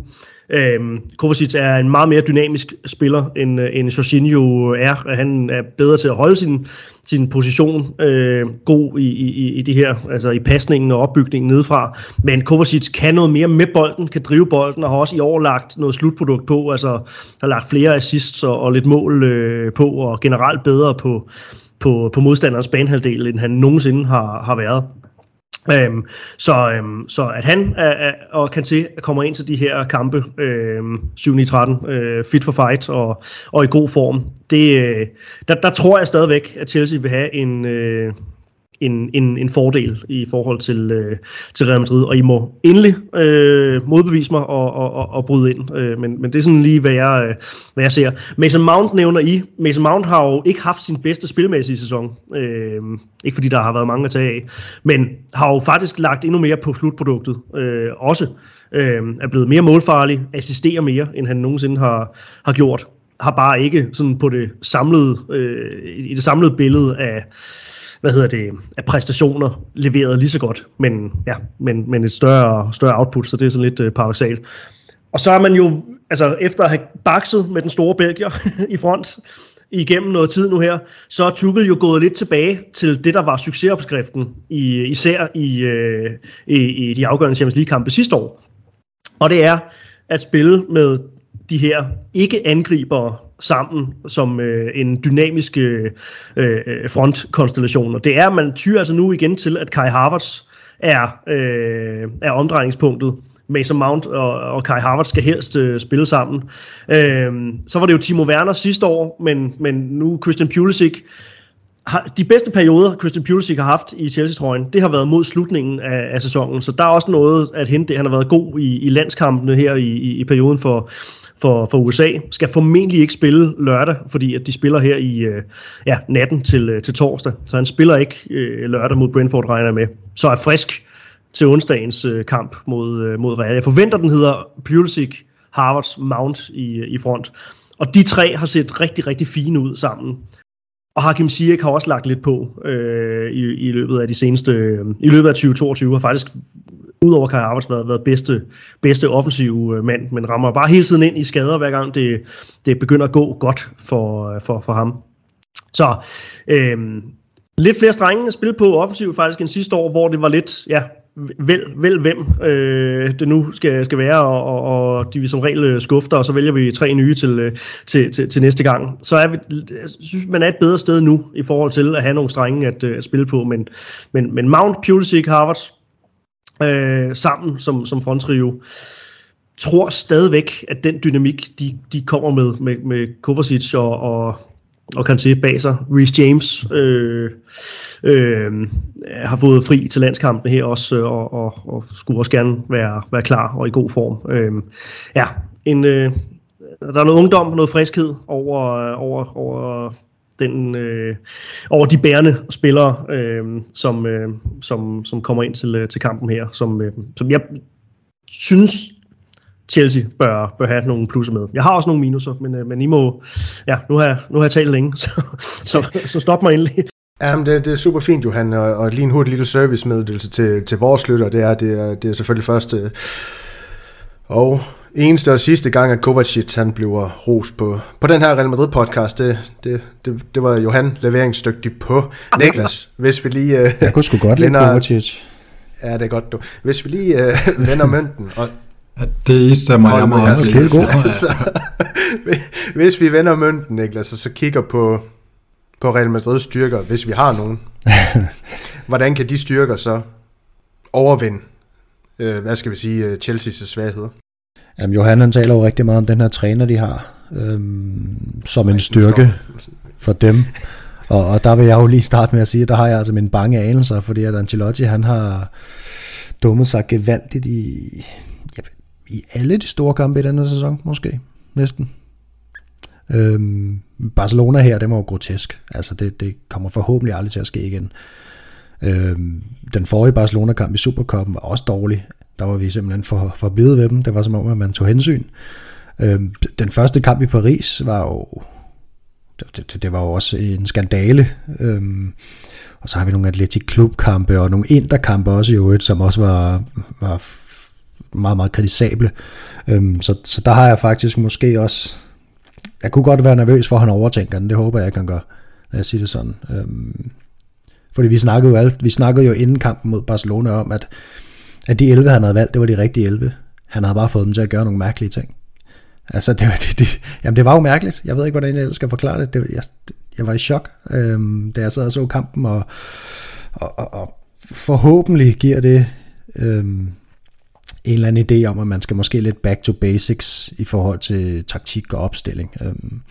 Øhm, Kovacic er en meget mere dynamisk spiller, end, øh, end Jorginho er. Han er bedre til at holde sin, sin position øh, god i, i, i det her, altså i pasningen og opbygningen nedefra. Men Kovacic kan noget mere med bolden, kan drive bolden, og har også i år lagt noget slutprodukt på, altså har lagt flere assists og, og lidt mål øh, på, og generelt bedre på, på, på modstanderens banehalvdel, end han nogensinde har, har været. Øhm, så, øhm, så at han er, er, og kan se kommer ind til de her kampe øhm, 7-13, øh, fit for fight og, og i god form, det, øh, der, der tror jeg stadigvæk, at Chelsea vil have en, øh, en, en, en fordel i forhold til, øh, til Real Madrid, og I må endelig øh, modbevise mig og, og, og, og bryde ind. Øh, men, men det er sådan lige, hvad jeg, øh, hvad jeg ser. Mason Mount nævner I. Mason Mount har jo ikke haft sin bedste spilmæssige sæson. Øh, ikke fordi der har været mange at tage af, men har jo faktisk lagt endnu mere på slutproduktet øh, også. Øh, er blevet mere målfarlig, assisterer mere, end han nogensinde har, har gjort. Har bare ikke sådan på det samlede, øh, i det samlede billede af hvad hedder det, af præstationer leveret lige så godt, men, ja, men, men et større, større output, så det er sådan lidt øh, paradoxalt. Og så er man jo, altså efter at have bakset med den store Belgier i front, igennem noget tid nu her, så er Tuchel jo gået lidt tilbage til det, der var succesopskriften, i, især i, øh, i, i de afgørende Champions League-kampe sidste år. Og det er at spille med de her ikke-angribere, sammen som øh, en dynamisk øh, øh, frontkonstellation. Og det er, man tyrer altså nu igen til, at Kai Havertz er, øh, er omdrejningspunktet. Mason Mount og, og Kai Havertz skal helst øh, spille sammen. Øh, så var det jo Timo Werner sidste år, men, men nu Christian Pulisic har, de bedste perioder, Christian Pulisic har haft i Chelsea-trøjen, det har været mod slutningen af, af sæsonen, så der er også noget at hente. Han har været god i, i landskampene her i, i, i perioden for, for, for USA, skal formentlig ikke spille lørdag, fordi at de spiller her i øh, ja, natten til, øh, til torsdag. Så han spiller ikke øh, lørdag mod Brentford, regner med. Så er frisk til onsdagens øh, kamp mod, øh, mod Real. Jeg forventer, den hedder Pulisic, Harvards, Mount i, øh, i front. Og de tre har set rigtig, rigtig fine ud sammen. Og Hakim Ziyech har også lagt lidt på øh, i, i løbet af de seneste, øh, i løbet af 2022, har faktisk udover Kai Havertz været, været bedste, bedste offensive øh, mand, men rammer bare hele tiden ind i skader, hver gang det, det begynder at gå godt for, øh, for, for ham. Så øh, lidt flere strenge at spille på offensivt faktisk end sidste år, hvor det var lidt, ja, vælg, vel hvem øh, det nu skal, skal være, og, og, og de vil som regel øh, skufter, og så vælger vi tre nye til, øh, til, til, til næste gang. Så er vi, jeg synes, man er et bedre sted nu, i forhold til at have nogle strenge at, øh, at spille på, men, men, men Mount, Pulisic, Harvard, øh, sammen som, som fronttrio, tror stadigvæk, at den dynamik, de, de kommer med, med, med Kovacic og, og, og se bag sig. Reece James øh, øh, har fået fri til landskampen her også, øh, og, og, og skulle også gerne være, være klar og i god form. Øh, ja, en, øh, der er noget ungdom, noget friskhed over, øh, over, over den øh, over de bærende spillere, øh, som, øh, som, som kommer ind til, øh, til kampen her, som, øh, som jeg synes Chelsea bør, bør have nogle plusser med. Jeg har også nogle minuser, men, øh, men I må, ja, nu har, jeg, nu har jeg talt længe, så, så, så stop mig endelig. Jamen, det, det er super fint, Johan, og, og lige en hurtig lille servicemeddelelse til, til vores lytter, det er, det er, det er selvfølgelig først, øh, og eneste og sidste gang, at Kovacic han bliver ros på, på den her Real Madrid podcast, det, det, det, det var Johan leveringsdygtig på. Niklas, hvis vi lige... Uh, jeg kunne sgu godt lide Kovacic. Ja, det er godt du. Hvis vi lige uh, vender mønten, og Ja, det stemmer jeg mig også helt god. så, hvis vi vender mønten, Niklas, og så kigger på, på Real Madrids styrker, hvis vi har nogen, hvordan kan de styrker så overvinde, øh, hvad skal vi sige, øh, Chelsea's svagheder? Jamen, Johan han taler jo rigtig meget om den her træner, de har, øhm, som en styrke for dem. Og, og der vil jeg jo lige starte med at sige, at der har jeg altså min bange anelser, fordi at Ancelotti, han har dummet sig gevaldigt i, i alle de store kampe i denne sæson, måske, næsten. Øhm, Barcelona her, det var jo grotesk. Altså, det, det kommer forhåbentlig aldrig til at ske igen. Øhm, den forrige Barcelona-kamp i Supercupen var også dårlig der var vi simpelthen for, for ved dem. Det var som om, at man tog hensyn. Øhm, den første kamp i Paris var jo, det, det, det var jo også en skandale. Øhm, Og så har vi nogle Atletic Klubkampe og nogle Interkampe også i øvrigt, som også var, var meget, meget kritisable. Øhm, så, så der har jeg faktisk måske også... Jeg kunne godt være nervøs for, at han overtænker den. Det håber jeg, jeg kan gøre, når jeg siger det sådan. Øhm, fordi vi snakkede, jo alt, vi snakkede jo inden kampen mod Barcelona om, at, at de 11, han havde valgt, det var de rigtige 11. Han havde bare fået dem til at gøre nogle mærkelige ting. Altså, det, det, det, jamen, det var jo mærkeligt. Jeg ved ikke, hvordan jeg ellers skal forklare det. det jeg, jeg var i chok, øhm, da jeg sad og så kampen, og, og, og, og forhåbentlig giver det øhm, en eller anden idé om, at man skal måske lidt back to basics i forhold til taktik og opstilling. Øhm,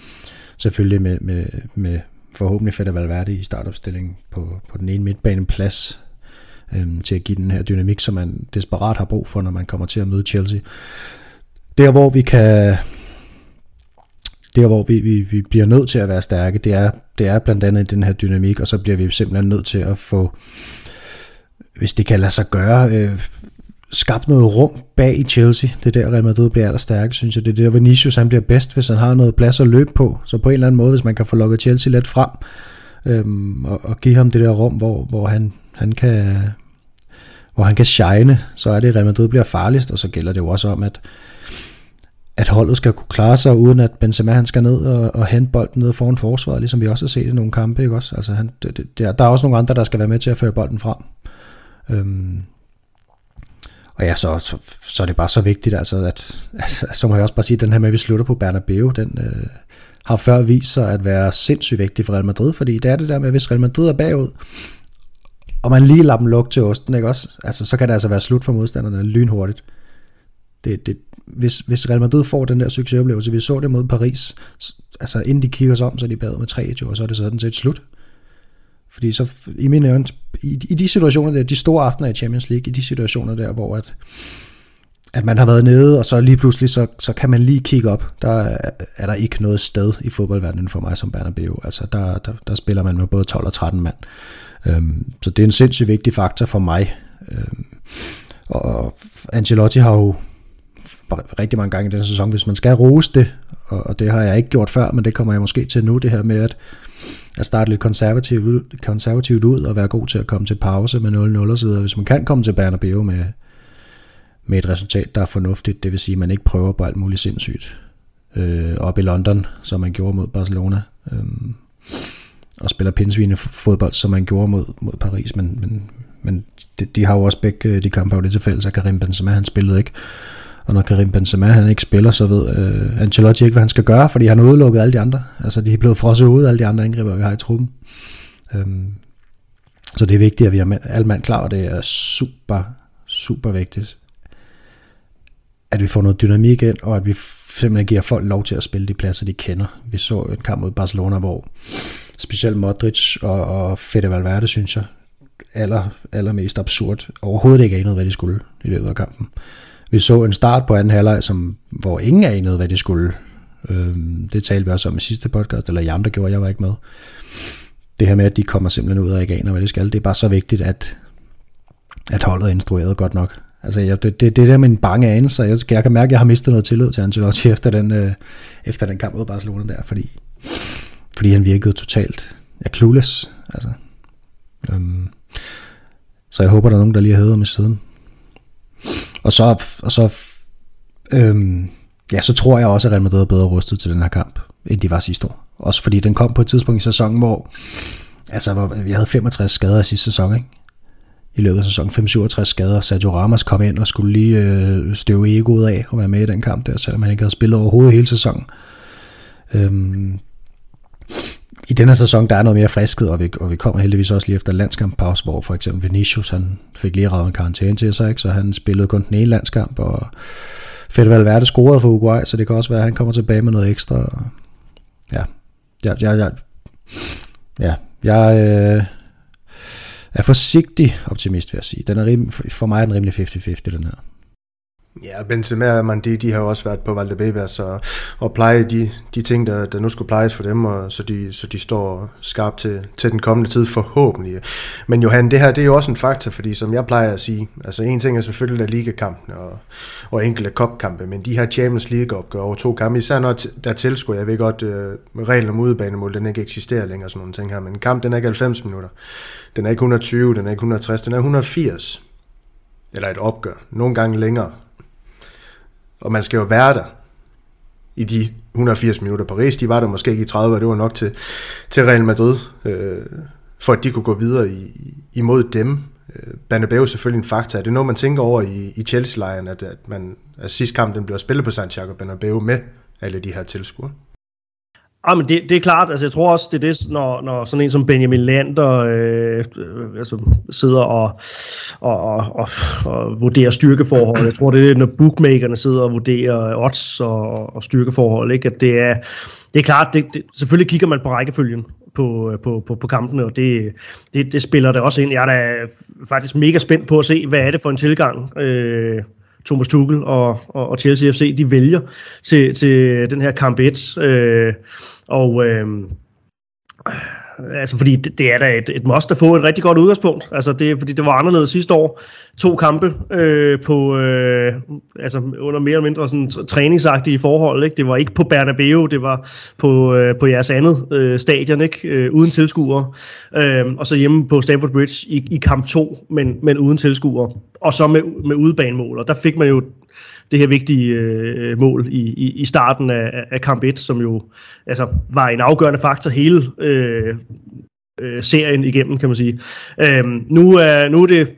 selvfølgelig med, med, med forhåbentlig Fedder Valverde i startopstillingen på, på den ene midtbaneplads øhm, til at give den her dynamik, som man desperat har brug for, når man kommer til at møde Chelsea. Der hvor vi kan der hvor vi, vi, vi bliver nødt til at være stærke, det er, det er blandt andet den her dynamik, og så bliver vi simpelthen nødt til at få, hvis det kan lade sig gøre, øh, skabt noget rum bag i Chelsea. Det er der, Real Madrid bliver allerstærke, synes jeg. Det er der, Vinicius han bliver bedst, hvis han har noget plads at løbe på. Så på en eller anden måde, hvis man kan få lukket Chelsea lidt frem, øhm, og, og give ham det der rum, hvor, hvor han, han kan hvor han kan shine, så er det, at Real Madrid bliver farligst, og så gælder det jo også om, at at holdet skal kunne klare sig, uden at Benzema han skal ned og, og hente bolden ned foran forsvaret, ligesom vi også har set i nogle kampe. Ikke også? Altså, han, det, det, der, der er også nogle andre, der skal være med til at føre bolden frem. Øhm, og ja, så, så, så er det bare så vigtigt, altså, at, altså, så må jeg også bare sige, at den her med, at vi slutter på Bernabeu, den øh, har før vist sig at være sindssygt vigtig for Real Madrid, fordi det er det der med, at hvis Real Madrid er bagud, og man lige lader dem lukke til osten, ikke også? Altså, så kan det altså være slut for modstanderne lynhurtigt. Det, det, hvis, hvis Real Madrid får den der succesoplevelse, vi så det mod Paris, altså inden de kigger sig om, så er de bagud med 3 og så er det sådan set slut. Fordi så i mine øjne, i, i de situationer der, de store aftener i Champions League, i de situationer der, hvor at, at man har været nede, og så lige pludselig, så, så kan man lige kigge op. Der er, er der ikke noget sted i fodboldverdenen for mig som Bernabeu. Altså der, der, der spiller man med både 12 og 13 mand. Øhm, så det er en sindssygt vigtig faktor for mig. Øhm, og Ancelotti har jo rigtig mange gange i den sæson, hvis man skal rose det, og, og det har jeg ikke gjort før, men det kommer jeg måske til nu, det her med at, at starte lidt konservativt, konservativt ud og være god til at komme til pause med 0-0 og så videre. Hvis man kan komme til Bernabeu med, med et resultat, der er fornuftigt, det vil sige, at man ikke prøver på alt muligt sindssygt øh, op i London, som man gjorde mod Barcelona, øh, og spiller pinsvine fodbold, som man gjorde mod, mod Paris, men, men, men de, de har jo også begge øh, de kampe jo det til fælles, så Karim Benzema, han spillede ikke, og når Karim Benzema han ikke spiller, så ved øh, Ancelotti ikke, hvad han skal gøre, fordi han har udelukket alle de andre. Altså de er blevet frosset ud, alle de andre angriber, vi har i truppen. Øhm, så det er vigtigt, at vi har alle mand klar, og det er super, super vigtigt, at vi får noget dynamik ind, og at vi simpelthen giver folk lov til at spille de pladser, de kender. Vi så en kamp mod Barcelona, hvor specielt Modric og, og Fede Valverde, synes jeg, aller, allermest absurd, overhovedet ikke anede, hvad de skulle i løbet af kampen. Vi så en start på anden halvleg, som, hvor ingen anede, hvad det skulle. Øhm, det talte vi også om i sidste podcast, eller i andre gjorde, jeg var ikke med. Det her med, at de kommer simpelthen ud af ikke aner, hvad det skal, det er bare så vigtigt, at, at holdet er instrueret godt nok. Altså, jeg, det, det, det er der min bange anelse. Jeg, jeg kan mærke, at jeg har mistet noget tillid til Ancelotti efter den, øh, efter den kamp mod Barcelona der, fordi, fordi han virkede totalt ja, clueless. Altså, øhm, så jeg håber, der er nogen, der lige har hævet ham siden. Og så, og så, øhm, ja, så tror jeg også, at Real Madrid er bedre rustet til den her kamp, end de var sidste år. Også fordi den kom på et tidspunkt i sæsonen, hvor, altså, hvor vi havde 65 skader i sidste sæson, ikke? I løbet af sæsonen, 5-67 skader. Sergio Ramos kom ind og skulle lige øh, støve egoet af og være med i den kamp der, selvom han ikke havde spillet overhovedet hele sæsonen. Øhm, i denne sæson, der er noget mere frisket, og vi, og vi kommer heldigvis også lige efter landskamppause, hvor for eksempel Vinicius, han fik lige ravet en karantæne til sig, ikke? så han spillede kun den ene landskamp, og Fede Valverde scorede for Uruguay, så det kan også være, at han kommer tilbage med noget ekstra. Ja, ja, ja, ja, ja jeg øh, er forsigtig optimist, vil jeg sige. Den er rim, for mig er den rimelig 50-50, den her. Ja, Benzema og Mandi, de har jo også været på Valdebebas og, og pleje de, de ting, der, der nu skulle plejes for dem, og så, de, så de står skarpt til, til den kommende tid forhåbentlig. Men Johan, det her det er jo også en faktor, fordi som jeg plejer at sige, altså en ting er selvfølgelig der ligakampene og, og enkelte kopkampe, men de her Champions League-opgør over to kampe, især når der tilskuer, jeg ved godt, øh, reglen om udebanemål, den ikke eksisterer længere, sådan nogle ting her, men en kamp, den er ikke 90 minutter, den er ikke 120, den er ikke 160, den er 180 eller et opgør, nogle gange længere, og man skal jo være der i de 180 minutter. Paris, de var der måske ikke i 30, og det var nok til, til Real Madrid, øh, for at de kunne gå videre i, imod dem. Øh, Banabeu er selvfølgelig en faktor. Er det noget, man tænker over i, i Chelsea-lejren, at, at, man, at sidste kamp den bliver spillet på Santiago Bernabeu med alle de her tilskuere? Ja, men det, det er klart. Altså, jeg tror også, det er det, når, når sådan en som Benjamin Lander øh, altså, sidder og, og, og, og, og vurderer styrkeforhold. Jeg tror, det er når bookmakerne sidder og vurderer odds og, og styrkeforhold. Ikke? At det, er, det er klart, det, det, selvfølgelig kigger man på rækkefølgen på, på, på, på kampene, og det, det, det spiller det også ind. Jeg er da faktisk mega spændt på at se, hvad er det for en tilgang, øh, Thomas Tuchel og, og, og Chelsea FC, de vælger til, til den her kamp 1. Øh, og øh, altså fordi det, det er da et, et must at få et rigtig godt udgangspunkt. Altså det, fordi det var anderledes sidste år. To kampe øh, på, øh, altså under mere eller mindre sådan træningsagtige forhold. Ikke? Det var ikke på Bernabeu, det var på, øh, på jeres andet øh, stadion, ikke? Øh, uden tilskuere. Øh, og så hjemme på Stamford Bridge i, i kamp 2, men, men uden tilskuere. Og så med, med udebanemål. Og der fik man jo det her vigtige øh, mål i, i, i starten af, af kamp 1, som jo altså, var en afgørende faktor hele øh, øh, serien igennem, kan man sige. Øh, nu, er, nu er det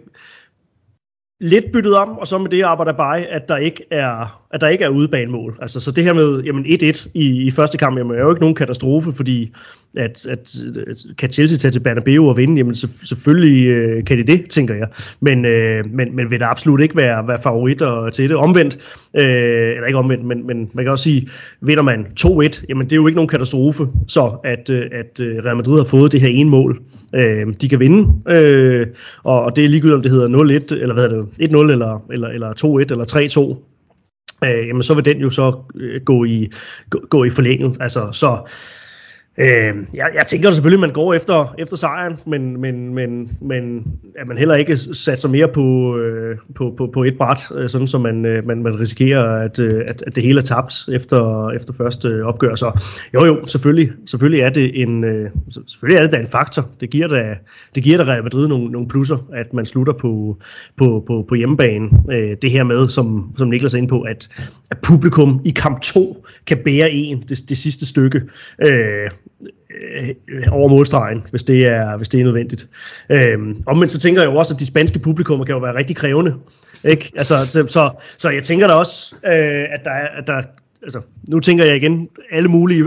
lidt byttet om, og så med det arbejder bare, at der ikke er, at der ikke er udebanemål. Altså, så det her med jamen 1-1 i, i første kamp, jamen, er jo ikke nogen katastrofe, fordi at, at, at kan Chelsea tage til Bernabeu og vinde, jamen selvfølgelig øh, kan de det, tænker jeg. Men, øh, men, men vil der absolut ikke være, være favoritter til det. Omvendt, øh, eller ikke omvendt, men, men man kan også sige, vinder man 2-1, jamen det er jo ikke nogen katastrofe, så at, øh, at øh, Real Madrid har fået det her ene mål. Øh, de kan vinde, øh, og, og det er ligegyldigt, om det hedder 0-1, eller hvad hedder det, 1-0, eller, eller, eller 2-1, eller 3-2 øh, jamen så vil den jo så øh, gå i gå, gå i forlænget. Altså, så Øh, jeg, jeg tænker selvfølgelig, at man går efter, efter sejren, men, men, men, men at man heller ikke sat mere på, øh, på, på, på et bræt, øh, sådan så man, øh, man, man risikerer, at, øh, at, at det hele er tabt efter, efter første øh, opgør. Så jo jo, selvfølgelig, selvfølgelig er det en øh, selvfølgelig er det da en faktor. Det giver da, det giver da Real Madrid nogle, nogle plusser, at man slutter på, på, på, på hjemmebane. Øh, det her med, som, som Niklas er inde på, at, at publikum i kamp 2 kan bære en det, det sidste stykke. Øh, øh, over målstregen, hvis det er, hvis det er nødvendigt. Øhm, omvendt så tænker jeg jo også, at de spanske publikummer kan jo være rigtig krævende. Ikke? Altså, så, så, så jeg tænker da også, øh, at der, at der altså, nu tænker jeg igen alle mulige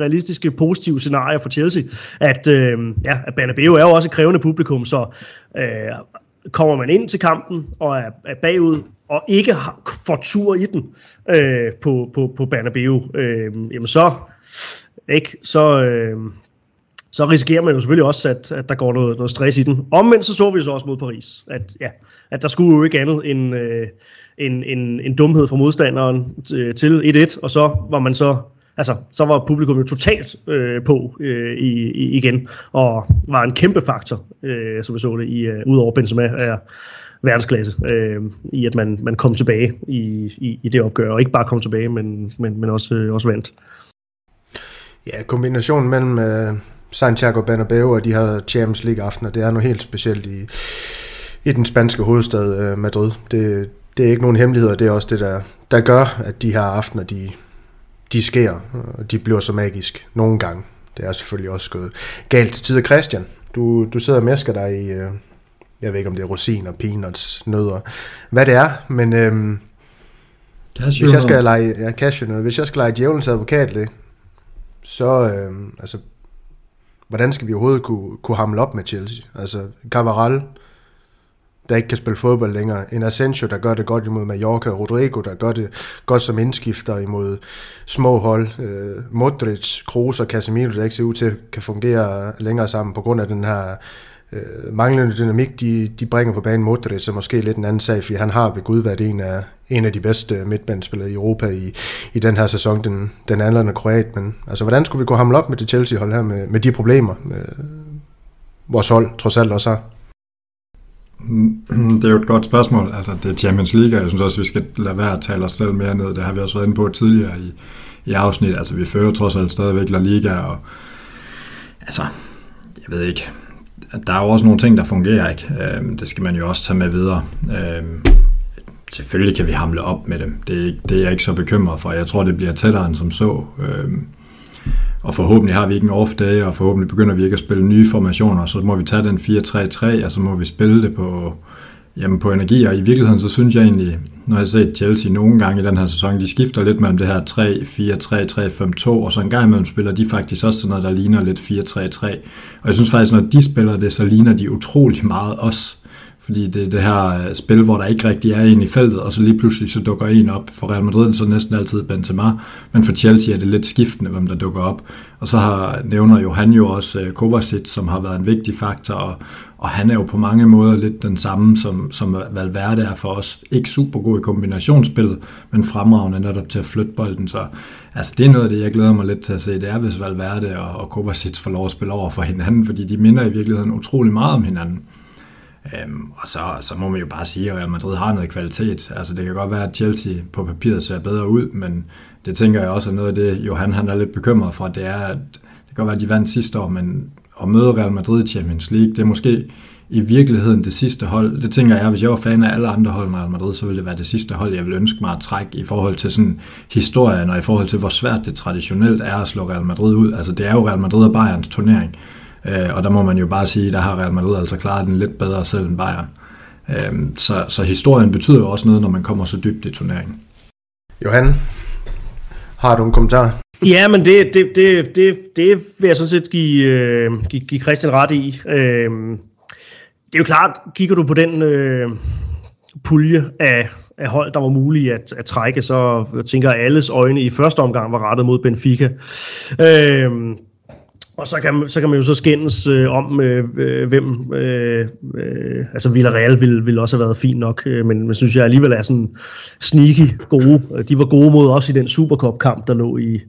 realistiske positive scenarier for Chelsea, at, øh, ja, at Bernabeu er jo også et krævende publikum, så øh, kommer man ind til kampen og er, er bagud, og ikke har, får tur i den øh, på, på, på Bernabeu, øh, jamen så, ikke? Så, øh, så risikerer man jo selvfølgelig også, at, at der går noget, noget stress i den. Omvendt så så vi så også mod Paris, at, ja, at der skulle jo ikke andet end øh, en, en, en dumhed fra modstanderen øh, til 1-1, og så var man så altså, så var publikum jo totalt øh, på øh, i, i, igen, og var en kæmpe faktor, øh, som vi så det, i, uh, udover Benzema er verdensklasse, øh, i at man, man kom tilbage i, i, i det opgør, og ikke bare kom tilbage, men, men, men også, øh, også vandt. Ja, kombinationen mellem uh, Santiago Bernabeu og de her Champions League aftener, det er noget helt specielt i, i den spanske hovedstad uh, Madrid. Det, det er ikke nogen hemmelighed, og det er også det, der, der gør, at de her aftener, de, de sker, og de bliver så magisk nogle gange. Det er selvfølgelig også gået galt til tider. Christian, du, du sidder og mæsker dig i, uh, jeg ved ikke om det er rosiner, peanuts, nødder, hvad det er, men øhm, hvis jeg skal lege, ja, cashew hvis jeg skal lege djævelens advokat lidt, så, øh, altså, hvordan skal vi overhovedet kunne, kunne hamle op med Chelsea? Altså, Cavaral, der ikke kan spille fodbold længere. En Asensio, der gør det godt imod Mallorca. Rodrigo, der gør det godt som indskifter imod små hold. Øh, Modric, Kroos og Casemiro, der ikke ser ud til at kan fungere længere sammen på grund af den her øh, manglende dynamik, de, de bringer på banen Modric, så måske lidt en anden sag, fordi han har ved Gud været en af, en af de bedste midtbandspillere i Europa i, i den her sæson, den, den anden kroat. Men altså, hvordan skulle vi gå hamle op med det Chelsea-hold her, med, med de problemer, med vores hold trods alt også har? Mm, det er jo et godt spørgsmål. Altså, det er Champions League, og jeg synes også, vi skal lade være at tale os selv mere ned. Det har vi også været inde på tidligere i, i afsnit. Altså, vi fører trods alt stadigvæk La Liga, og altså, jeg ved ikke, der er jo også nogle ting, der fungerer ikke. Øh, det skal man jo også tage med videre. Øh, selvfølgelig kan vi hamle op med dem. Det er, ikke, det er jeg ikke så bekymret for. Jeg tror, det bliver tættere end som så. Øh, og forhåbentlig har vi ikke en off-day, og forhåbentlig begynder vi ikke at spille nye formationer, så må vi tage den 4-3-3, og så må vi spille det på, jamen på energi, og i virkeligheden så synes jeg egentlig, når jeg har set Chelsea nogle gange i den her sæson, de skifter lidt mellem det her 3-4-3-3-5-2, og så en gang imellem spiller de faktisk også sådan noget, der ligner lidt 4-3-3. Og jeg synes faktisk, når de spiller det, så ligner de utrolig meget os. Fordi det er det her øh, spil, hvor der ikke rigtig er en i feltet, og så lige pludselig så dukker en op. For Real Madrid så næsten altid Benzema, men for Chelsea er det lidt skiftende, hvem der dukker op. Og så har, nævner Johan jo også øh, Kovacic, som har været en vigtig faktor, og, og han er jo på mange måder lidt den samme, som, som Valverde er for os. Ikke super god i kombinationsspillet, men fremragende netop til at flytte bolden. Så altså, det er noget af det, jeg glæder mig lidt til at se. Det er, hvis Valverde og, og Kovacic får lov at spille over for hinanden, fordi de minder i virkeligheden utrolig meget om hinanden. Øhm, og så, så må man jo bare sige, at Real Madrid har noget kvalitet. Altså det kan godt være, at Chelsea på papiret ser bedre ud, men det tænker jeg også er noget af det, Johan han er lidt bekymret for, det er, at det kan godt være, at de vandt sidste år, men at møde Real Madrid i Champions League, det er måske i virkeligheden det sidste hold. Det tænker jeg, hvis jeg var fan af alle andre hold med Real Madrid, så ville det være det sidste hold, jeg ville ønske mig at trække i forhold til sådan historien, og i forhold til, hvor svært det traditionelt er at slå Real Madrid ud. Altså det er jo Real Madrid og Bayerns turnering. Øh, og der må man jo bare sige, der har Real Madrid altså klaret den lidt bedre selv end Bayern. Øh, så, så historien betyder jo også noget, når man kommer så dybt i turneringen. Johan, har du en kommentar? Ja, men det, det, det, det, det vil jeg sådan set give, øh, give, give Christian ret i. Øh, det er jo klart, kigger du på den øh, pulje af, af hold, der var mulige at, at trække, så jeg tænker at alles øjne i første omgang var rettet mod Benfica. Øh, og så kan, så kan man jo så skændes øh, om, øh, øh, hvem... Øh, øh, altså Villarreal ville, ville også have været fint nok, øh, men man synes jeg alligevel er sådan sneaky gode. De var gode mod os i den Supercup-kamp, der lå i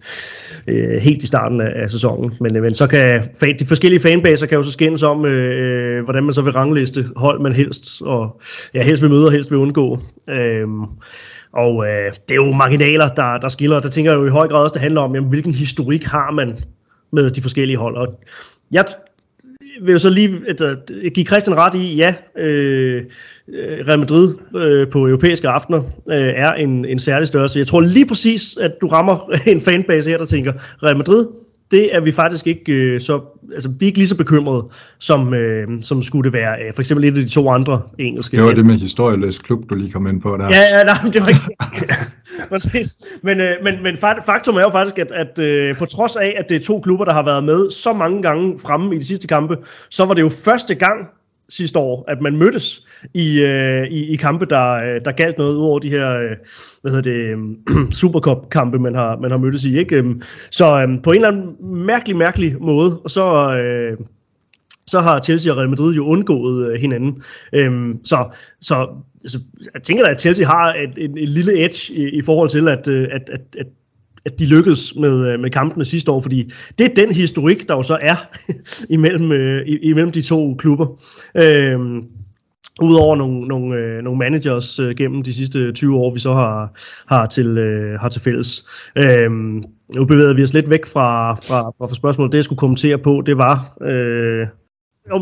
øh, helt i starten af, af sæsonen. Men, øh, men så kan fan, de forskellige fanbaser kan jo så skændes om, øh, øh hvordan man så vil rangliste hold man helst, og ja, helst vil møde og helst vil undgå. Øh, og øh, det er jo marginaler, der, der skiller. Der tænker jeg jo i høj grad også, det handler om, jamen, hvilken historik har man med de forskellige hold. Og jeg vil jo så lige altså, give Christian ret i, ja, øh, Real Madrid øh, på europæiske aftener øh, er en, en særlig størrelse. Jeg tror lige præcis, at du rammer en fanbase her, der tænker, Real Madrid, det er vi faktisk ikke øh, så, altså vi er ikke lige så bekymrede, som, øh, som skulle det være øh, for eksempel et af de to andre engelske. Det var det med historieløs klub, du lige kom ind på der. Ja, ja, nej, det var ikke men, øh, men, men faktum er jo faktisk, at, at øh, på trods af, at det er to klubber, der har været med så mange gange fremme i de sidste kampe, så var det jo første gang, sidste år, at man mødtes i, øh, i, i kampe, der, øh, der galt noget ud over de her øh, hvad hedder det, øh, Supercup-kampe, man har, man har mødtes i. Ikke? Øhm, så øh, på en eller anden mærkelig, mærkelig måde, og så... Øh, så har Chelsea og Real Madrid jo undgået øh, hinanden. Øhm, så, så altså, jeg tænker da, at Chelsea har et, et, et lille edge i, i forhold til, at, øh, at, at, at at de lykkedes med, øh, med kampene sidste år, fordi det er den historik, der jo så er imellem, øh, imellem de to klubber. Øh, Udover nogle, nogle, øh, nogle managers øh, gennem de sidste 20 år, vi så har, har, til, øh, har til fælles. Øh, nu bevæger vi os lidt væk fra, fra, fra spørgsmålet. Det, jeg skulle kommentere på, det var... Øh,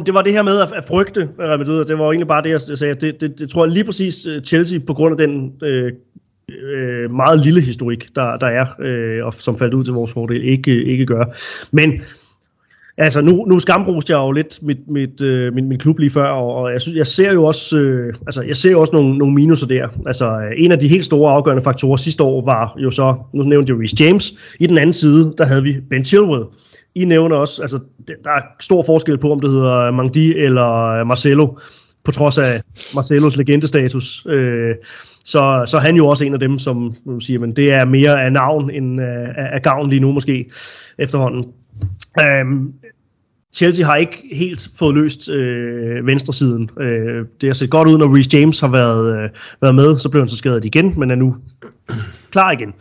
det var det her med at, frygte Real Madrid, det var egentlig bare det, jeg sagde. Det, det, det tror jeg lige præcis øh, Chelsea, på grund af den øh, øh, meget lille historik, der, der er, øh, og som faldt ud til vores fordel, ikke, ikke gør. Men altså, nu, nu skambruste jeg jo lidt mit, mit, øh, min, min klub lige før, og, og jeg, synes, jeg ser jo også, øh, altså, jeg ser jo også nogle, nogle minuser der. Altså, en af de helt store afgørende faktorer sidste år var jo så, nu nævnte jeg Reece James, i den anden side, der havde vi Ben Chilwell. I nævner også, altså, der er stor forskel på, om det hedder Mangdi eller Marcelo på trods af Marcelos legendestatus. Øh, så, så han jo også en af dem, som man siger, men det er mere af navn end øh, af, af gavn lige nu måske efterhånden. Øh, Chelsea har ikke helt fået løst øh, venstresiden. Øh, det har set godt ud, når Reece James har været, øh, været med, så blev han så skadet igen, men er nu klar igen.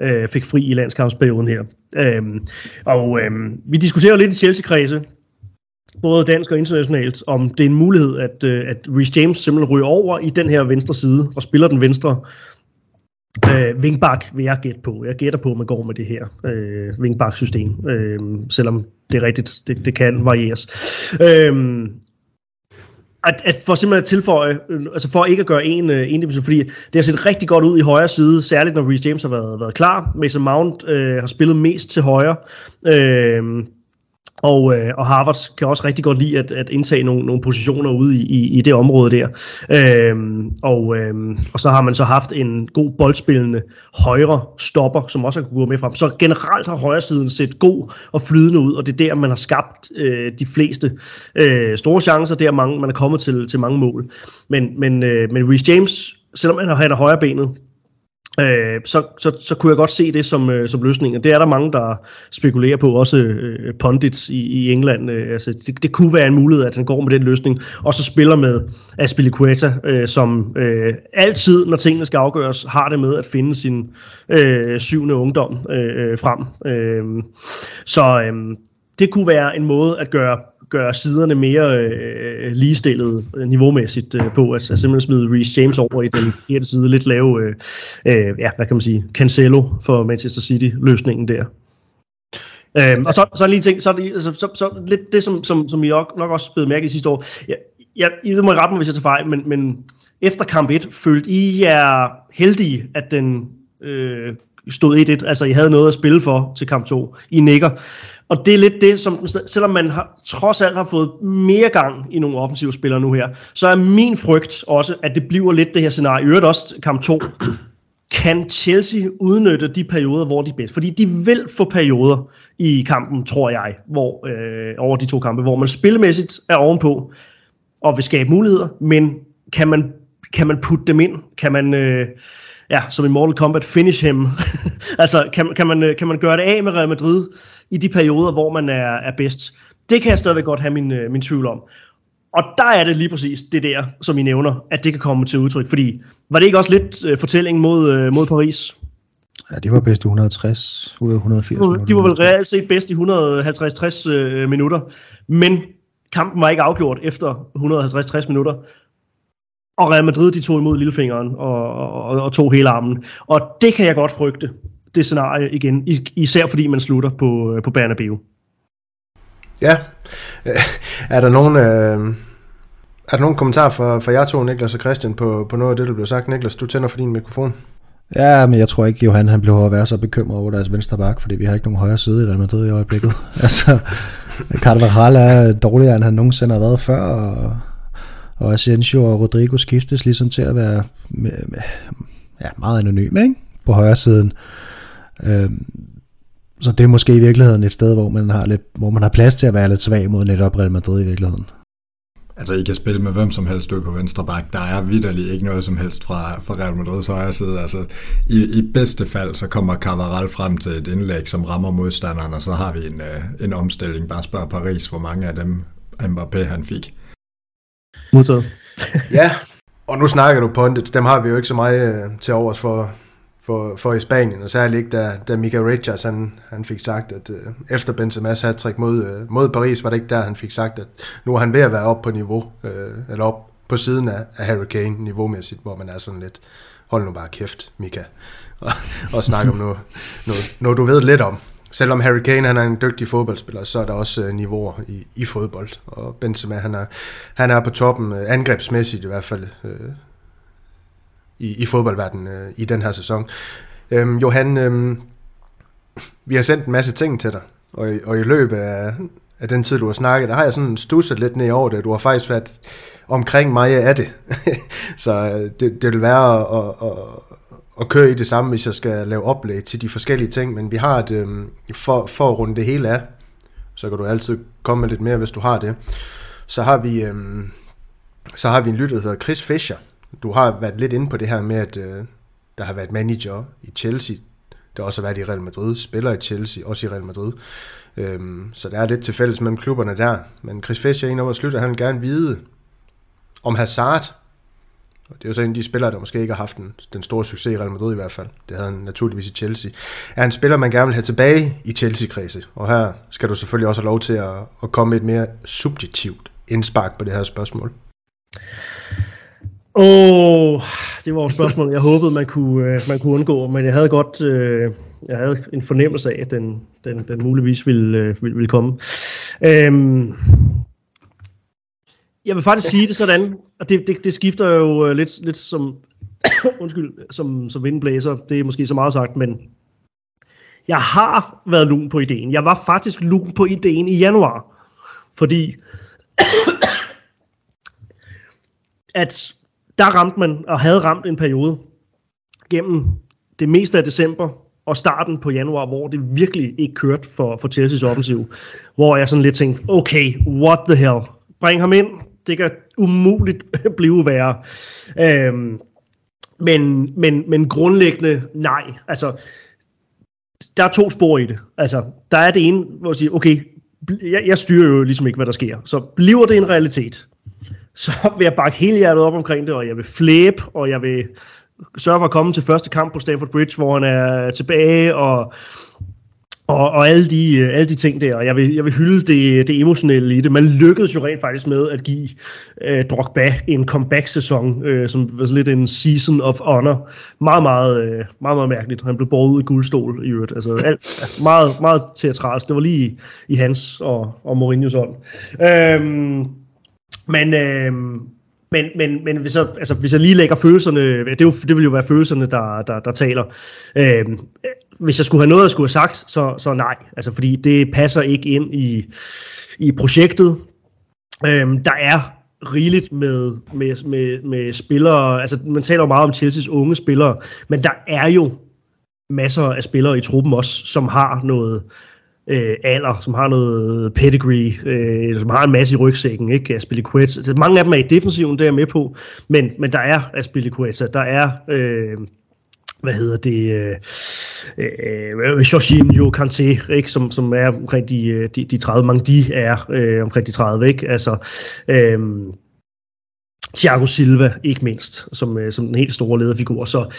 Øh, fik fri i landskampsperioden her. Øh, og øh, vi diskuterer lidt i Chelsea-kredse, både dansk og internationalt, om det er en mulighed, at, øh, at Reece James simpelthen ryger over i den her venstre side og spiller den venstre øh, wingback, vil jeg gætte på. Jeg gætter på, at man går med det her øh, wingback-system, øh, selvom det er rigtigt, det, det kan varieres. Øh, at, at for simpelthen at tilføje, øh, altså for ikke at gøre en, øh, individuel, fordi det har set rigtig godt ud i højre side, særligt når Reece James har været, været klar. Mason Mount øh, har spillet mest til højre. Øh, og, øh, og Harvard kan også rigtig godt lide at, at indtage nogle, nogle positioner ude i, i, i det område der. Øhm, og, øhm, og så har man så haft en god boldspillende højre stopper, som også har kunne gå med frem. Så generelt har højre siden set god og flydende ud, og det er der, man har skabt øh, de fleste øh, store chancer. Der mange, man er kommet til, til mange mål. Men, men, øh, men Reece James, selvom han har højre benet, øh, så, så, så kunne jeg godt se det som, øh, som løsning. Og det er der mange, der spekulerer på, også øh, pundits i, i England. Øh, altså, det, det kunne være en mulighed, at han går med den løsning, og så spiller med Aspilicueta, øh, som øh, altid, når tingene skal afgøres, har det med at finde sin øh, syvende ungdom øh, øh frem. Øh, så øh, det kunne være en måde at gøre gøre siderne mere øh, ligestillet øh, niveaumæssigt øh, på, at, simpelthen smide Reece James over i den ene side, lidt lave, øh, øh, ja, hvad kan man sige, Cancelo for Manchester City-løsningen der. Øhm, og så, så lige ting, så, det, så, så, så lidt det, som, som, som I nok, nok også blev mærke i sidste år. Jeg, jeg, jeg må rette mig, hvis jeg tager fejl, men, men efter kamp 1 følte I jer heldige, at den øh, stod 1-1. Altså, I havde noget at spille for til kamp 2. I nikker. Og det er lidt det, som, selvom man har, trods alt har fået mere gang i nogle offensive spillere nu her, så er min frygt også, at det bliver lidt det her scenarie. I øvrigt også kamp 2. Kan Chelsea udnytte de perioder, hvor de er bedst? Fordi de vil få perioder i kampen, tror jeg, hvor, øh, over de to kampe, hvor man spillemæssigt er ovenpå og vil skabe muligheder, men kan man, kan man putte dem ind? Kan man... Øh, ja, som i Mortal Kombat, finish him. altså, kan, kan, man, kan man gøre det af med Real Madrid i de perioder, hvor man er, er bedst? Det kan jeg stadigvæk godt have min, øh, min tvivl om. Og der er det lige præcis det der, som I nævner, at det kan komme til udtryk. Fordi, var det ikke også lidt uh, fortælling mod, uh, mod Paris? Ja, de var bedst i 160 ud af 180 minutter. De var vel reelt set bedst i 150-60 uh, minutter. Men kampen var ikke afgjort efter 150-60 minutter. Og Real Madrid, de tog imod lillefingeren og, og, og tog hele armen. Og det kan jeg godt frygte, det scenarie igen. Især fordi man slutter på, på Bernabeu. Ja. Er der nogen... Øh... Er der nogen kommentar for, for jer to, Niklas og Christian, på, på noget af det, der blev sagt? Niklas, du tænder for din mikrofon. Ja, men jeg tror ikke, Johan han blev at være så bekymret over deres venstre bak, fordi vi har ikke nogen højre side i Real Madrid i øjeblikket. altså, Carvajal er dårligere, end han nogensinde har været før, og og Asensio og Rodrigo skiftes ligesom til at være med, med, ja, meget anonym ikke? på højre siden. Øhm, så det er måske i virkeligheden et sted, hvor man har lidt, hvor man har plads til at være lidt svag mod netop Real Madrid i virkeligheden. Altså, I kan spille med hvem som helst ude på venstre bak. Der er vidderligt ikke noget som helst fra, fra Real Madrids højre side. Altså, i, I bedste fald, så kommer Cavaral frem til et indlæg, som rammer modstanderen, og så har vi en, øh, en omstilling. Bare spørg Paris, hvor mange af dem Mbappé han fik. Modtaget. ja, og nu snakker du pundits, dem har vi jo ikke så meget øh, til overs for, for, for i Spanien, og særligt ikke da, da Mika Richards han, han fik sagt, at øh, efter Benzema's hat mod, øh, mod Paris, var det ikke der, han fik sagt, at nu er han ved at være op på niveau, øh, eller op på siden af, af Harry Kane niveaumæssigt, hvor man er sådan lidt, hold nu bare kæft, Mika, og, og snak om noget, noget, noget, du ved lidt om selvom Harry Kane han er en dygtig fodboldspiller, så er der også øh, niveauer i, i fodbold. Og Benzema han er, han er på toppen, øh, angrebsmæssigt i hvert fald, øh, i, i fodboldverdenen øh, i den her sæson. Øhm, Johan, øh, vi har sendt en masse ting til dig, og, og i løbet af, af den tid, du har snakket, der har jeg sådan stusset lidt ned over det. Du har faktisk været omkring mig af det. så øh, det, det vil være at, at, at køre i det samme, hvis jeg skal lave oplæg til de forskellige ting, men vi har et, øh, for, for at runde det hele af, så kan du altid komme med lidt mere, hvis du har det, så har vi, øh, så har vi en lytter, der hedder Chris Fischer. Du har været lidt inde på det her med, at øh, der har været manager i Chelsea, der også har været i Real Madrid, spiller i Chelsea, også i Real Madrid. Øhm, så der er lidt til fælles mellem klubberne der. Men Chris Fischer, en af vores lytter, han vil gerne vide, om Hazard, og det er jo så en af de spillere, der måske ikke har haft den, den store succes i Real Madrid i hvert fald. Det havde han naturligvis i Chelsea. Er en spiller, man gerne vil have tilbage i Chelsea-kredse. Og her skal du selvfølgelig også have lov til at, at komme med et mere subjektivt indspark på det her spørgsmål. Åh, oh, det var et spørgsmål, jeg håbede, man kunne, øh, man kunne undgå, men jeg havde godt, øh, jeg havde en fornemmelse af, at den, den, den muligvis ville, øh, ville, ville komme. Øhm, jeg vil faktisk sige det sådan, og det, det, det skifter jo øh, lidt, lidt som, undskyld, som, som vindblæser, det er måske så meget sagt, men jeg har været lun på ideen. Jeg var faktisk lun på ideen i januar, fordi at der ramte man, og havde ramt en periode gennem det meste af december og starten på januar, hvor det virkelig ikke kørte for, for Chelsea's offensiv. Hvor jeg sådan lidt tænkte, okay, what the hell? Bring ham ind. Det kan umuligt blive værre. Øhm, men, men, men grundlæggende, nej. Altså, der er to spor i det. Altså, der er det ene, hvor jeg siger, okay, jeg, jeg styrer jo ligesom ikke, hvad der sker. Så bliver det en realitet, så vil jeg bakke hele hjertet op omkring det, og jeg vil flæbe, og jeg vil sørge for at komme til første kamp på Stamford Bridge, hvor han er tilbage, og, og, og alle, de, øh, alle de ting der. Og jeg vil, jeg vil hylde det, det emotionelle i det. Man lykkedes jo rent faktisk med at give øh, Drogba en comeback-sæson, øh, som var sådan lidt en season of honor. Meget, meget, øh, meget, meget mærkeligt. Han blev båret ud i guldstol i øvrigt. Altså, alt, meget, meget teatralsk. Det var lige i, i hans og, og Mourinho's ånd. Øhm, men, øh, men, men, men hvis, jeg, altså, hvis jeg lige lægger følelserne, det, er jo, det vil jo være følelserne, der, der, der taler. Øh, hvis jeg skulle have noget, jeg skulle have sagt, så, så nej. Altså, fordi det passer ikke ind i, i projektet. Øhm, der er rigeligt med, med, med, med spillere, altså man taler jo meget om Chelsea's unge spillere, men der er jo masser af spillere i truppen også, som har noget, øh, alder, som har noget pedigree, øh, som har en masse i rygsækken, ikke? Aspilicueta. Altså, mange af dem er i defensiven, det er jeg med på, men, men der er Aspilicueta, der er... Øh, hvad hedder det, øh, øh, øh Jorginho Kanté, ikke, som, som er omkring de, øh, de, de 30, mange de er øh, omkring de 30, ikke, altså, øh, Thiago Silva, ikke mindst, som, øh, som den helt store lederfigur, så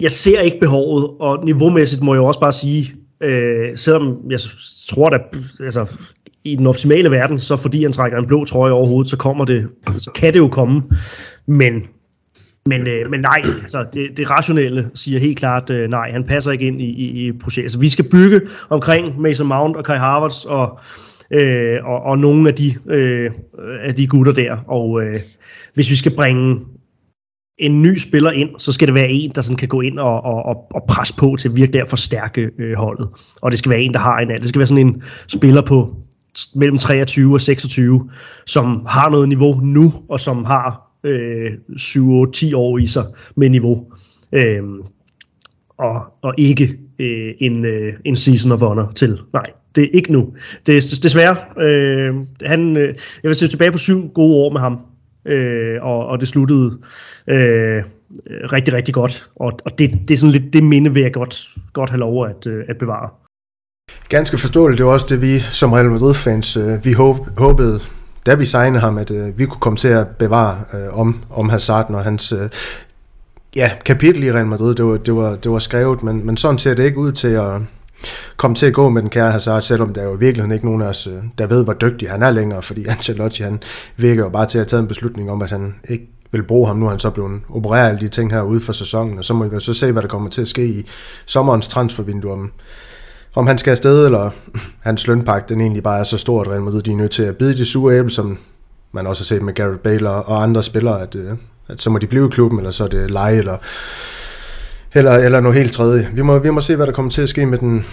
jeg ser ikke behovet, og niveaumæssigt må jeg også bare sige, Øh, selvom jeg tror, at altså, i den optimale verden, så fordi han trækker en blå trøje over hovedet, så kommer det, så kan det jo komme. Men, men, øh, men nej, altså det, det rationelle siger helt klart øh, nej, han passer ikke ind i, i, i projektet. Så vi skal bygge omkring Mason Mount og Kai Havertz og, øh, og, og nogle af de, øh, af de gutter der. Og øh, hvis vi skal bringe en ny spiller ind, så skal det være en, der sådan kan gå ind og, og, og presse på til virkelig at forstærke øh, holdet. Og det skal være en, der har en Det skal være sådan en spiller på mellem 23 og 26, som har noget niveau nu, og som har øh, 7-10 år i sig med niveau. Øh, og, og ikke øh, en, øh, en season of honor til. Nej, det er ikke nu. Det er desværre. Øh, han, øh, jeg vil se tilbage på syv gode år med ham øh, og, og det sluttede øh, rigtig, rigtig godt. Og, og det, det er sådan lidt det minde, vil jeg godt, godt have lov at, øh, at bevare. Ganske forståeligt. Det var også det, vi som Real Madrid-fans, øh, vi håb, håbede, da vi signede ham, at øh, vi kunne komme til at bevare øh, om, om Hazard når hans øh, ja, kapitel i Real Madrid. Det var, det var, det var skrevet, men, men sådan ser det ikke ud til at, komme til at gå med den kære Hazard, selvom der er jo i virkeligheden ikke nogen af os, øh, der ved, hvor dygtig han er længere, fordi Ancelotti, han virker jo bare til at have taget en beslutning om, at han ikke vil bruge ham. Nu er han så blevet opereret alle de ting her ude for sæsonen, og så må vi jo så se, hvad der kommer til at ske i sommerens transfervindue, om, om han skal afsted, eller hans lønpakke, den egentlig bare er så stor, at Real Madrid de er nødt til at bide de sure æble, som man også har set med Gareth Bale og andre spillere, at, øh, at så må de blive i klubben, eller så er det leje, eller eller, eller noget helt tredje. Vi må, vi må se, hvad der kommer til at ske med den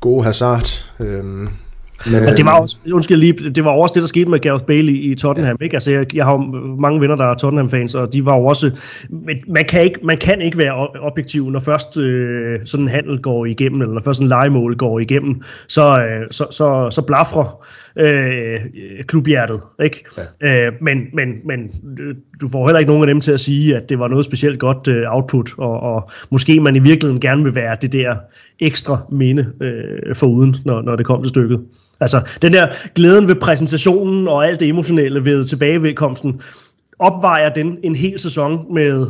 gode Hazard. Øhm, men, og det var også, undskyld lige, det var også det, der skete med Gareth Bale i, i Tottenham, ja. ikke? Altså, jeg, jeg har mange venner, der er Tottenham-fans, og de var jo også, men man kan ikke, man kan ikke være objektiv, når først øh, sådan en handel går igennem, eller når først en legemål går igennem, så, øh, så, så, så blafrer øh, klubhjertet, ikke? Ja. Øh, men, men, men du får heller ikke nogen af dem til at sige, at det var noget specielt godt øh, output, og, og måske man i virkeligheden gerne vil være det der ekstra minde øh, foruden, når, når det kom til stykket. Altså, den der glæden ved præsentationen og alt det emotionelle ved tilbagevedkomsten, opvejer den en hel sæson med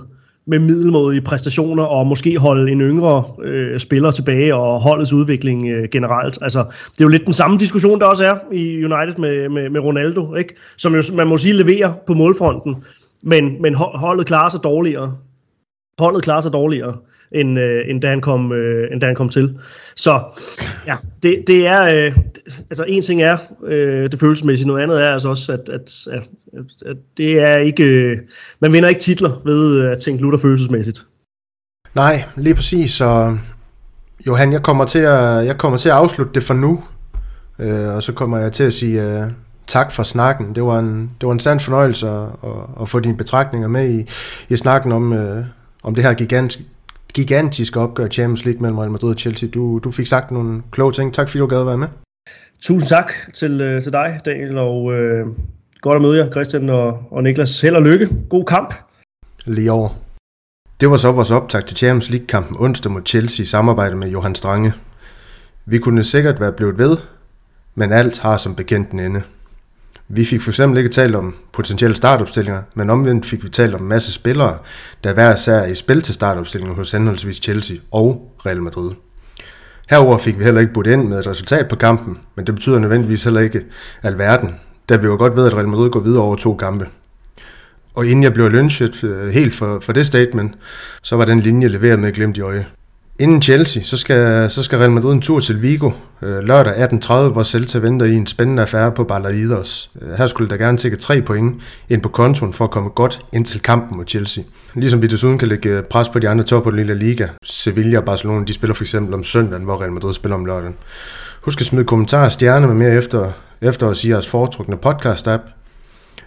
med middelmådige præstationer og måske holde en yngre øh, spiller tilbage og holdets udvikling øh, generelt. Altså, det er jo lidt den samme diskussion, der også er i United med, med, med Ronaldo, ikke? som jo, man må sige leverer på målfronten, men, men holdet klarer sig dårligere. Holdet klarer sig dårligere end, øh, end, da han kom, øh, end da han kom til. Så ja, det, det er, øh, altså en ting er øh, det følelsesmæssige, noget andet er altså også, at, at, at, at det er ikke, øh, man vinder ikke titler ved øh, at tænke lutter følelsesmæssigt. Nej, lige præcis, så Johan, jeg kommer til at, jeg kommer til at afslutte det for nu, øh, og så kommer jeg til at sige øh, tak for snakken. Det var en, det var en sand fornøjelse at, at, at få dine betragtninger med i, i snakken om, øh, om det her gigantiske, gigantiske opgør Champions League mellem Real Madrid og Chelsea. Du, du fik sagt nogle kloge ting. Tak fordi du gad at være med. Tusind tak til, øh, til dig, Daniel, og øh, godt at møde jer, Christian og, og Niklas. Held og lykke. God kamp. Lige over. Det var så vores optag til Champions League-kampen onsdag mod Chelsea i samarbejde med Johan Strange. Vi kunne sikkert være blevet ved, men alt har som bekendt en ende. Vi fik for eksempel ikke talt om potentielle startopstillinger, men omvendt fik vi talt om en masse spillere, der hver især i spil til startopstillingen hos henholdsvis Chelsea og Real Madrid. Herover fik vi heller ikke budt ind med et resultat på kampen, men det betyder nødvendigvis heller ikke alverden, da vi jo godt ved, at Real Madrid går videre over to kampe. Og inden jeg blev lynchet øh, helt for, for det statement, så var den linje leveret med glemt i øje. Inden Chelsea, så skal, så skal Real Madrid en tur til Vigo øh, lørdag 18.30, hvor Celta venter i en spændende affære på Balaidos. Øh, her skulle der gerne tække tre point ind på kontoen for at komme godt ind til kampen mod Chelsea. Ligesom vi desuden kan lægge øh, pres på de andre topper i Lille Liga. Sevilla og Barcelona, de spiller for eksempel om søndagen, hvor Real Madrid spiller om lørdagen. Husk at smide kommentarer og stjerner med mere efter, efter os i jeres foretrukne podcast-app.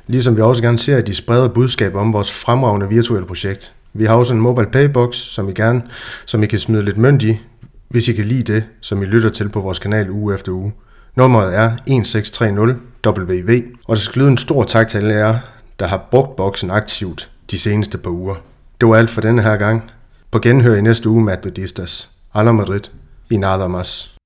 Ligesom vi også gerne ser, at de spreder budskab om vores fremragende virtuelle projekt. Vi har også en mobile paybox, som I gerne, som I kan smide lidt mønt i, hvis I kan lide det, som I lytter til på vores kanal uge efter uge. Nummeret er 1630 WV, og det skal lyde en stor tak til alle jer, der har brugt boksen aktivt de seneste par uger. Det var alt for denne her gang. På genhør i næste uge, Madridistas. Alla Madrid. I nada más.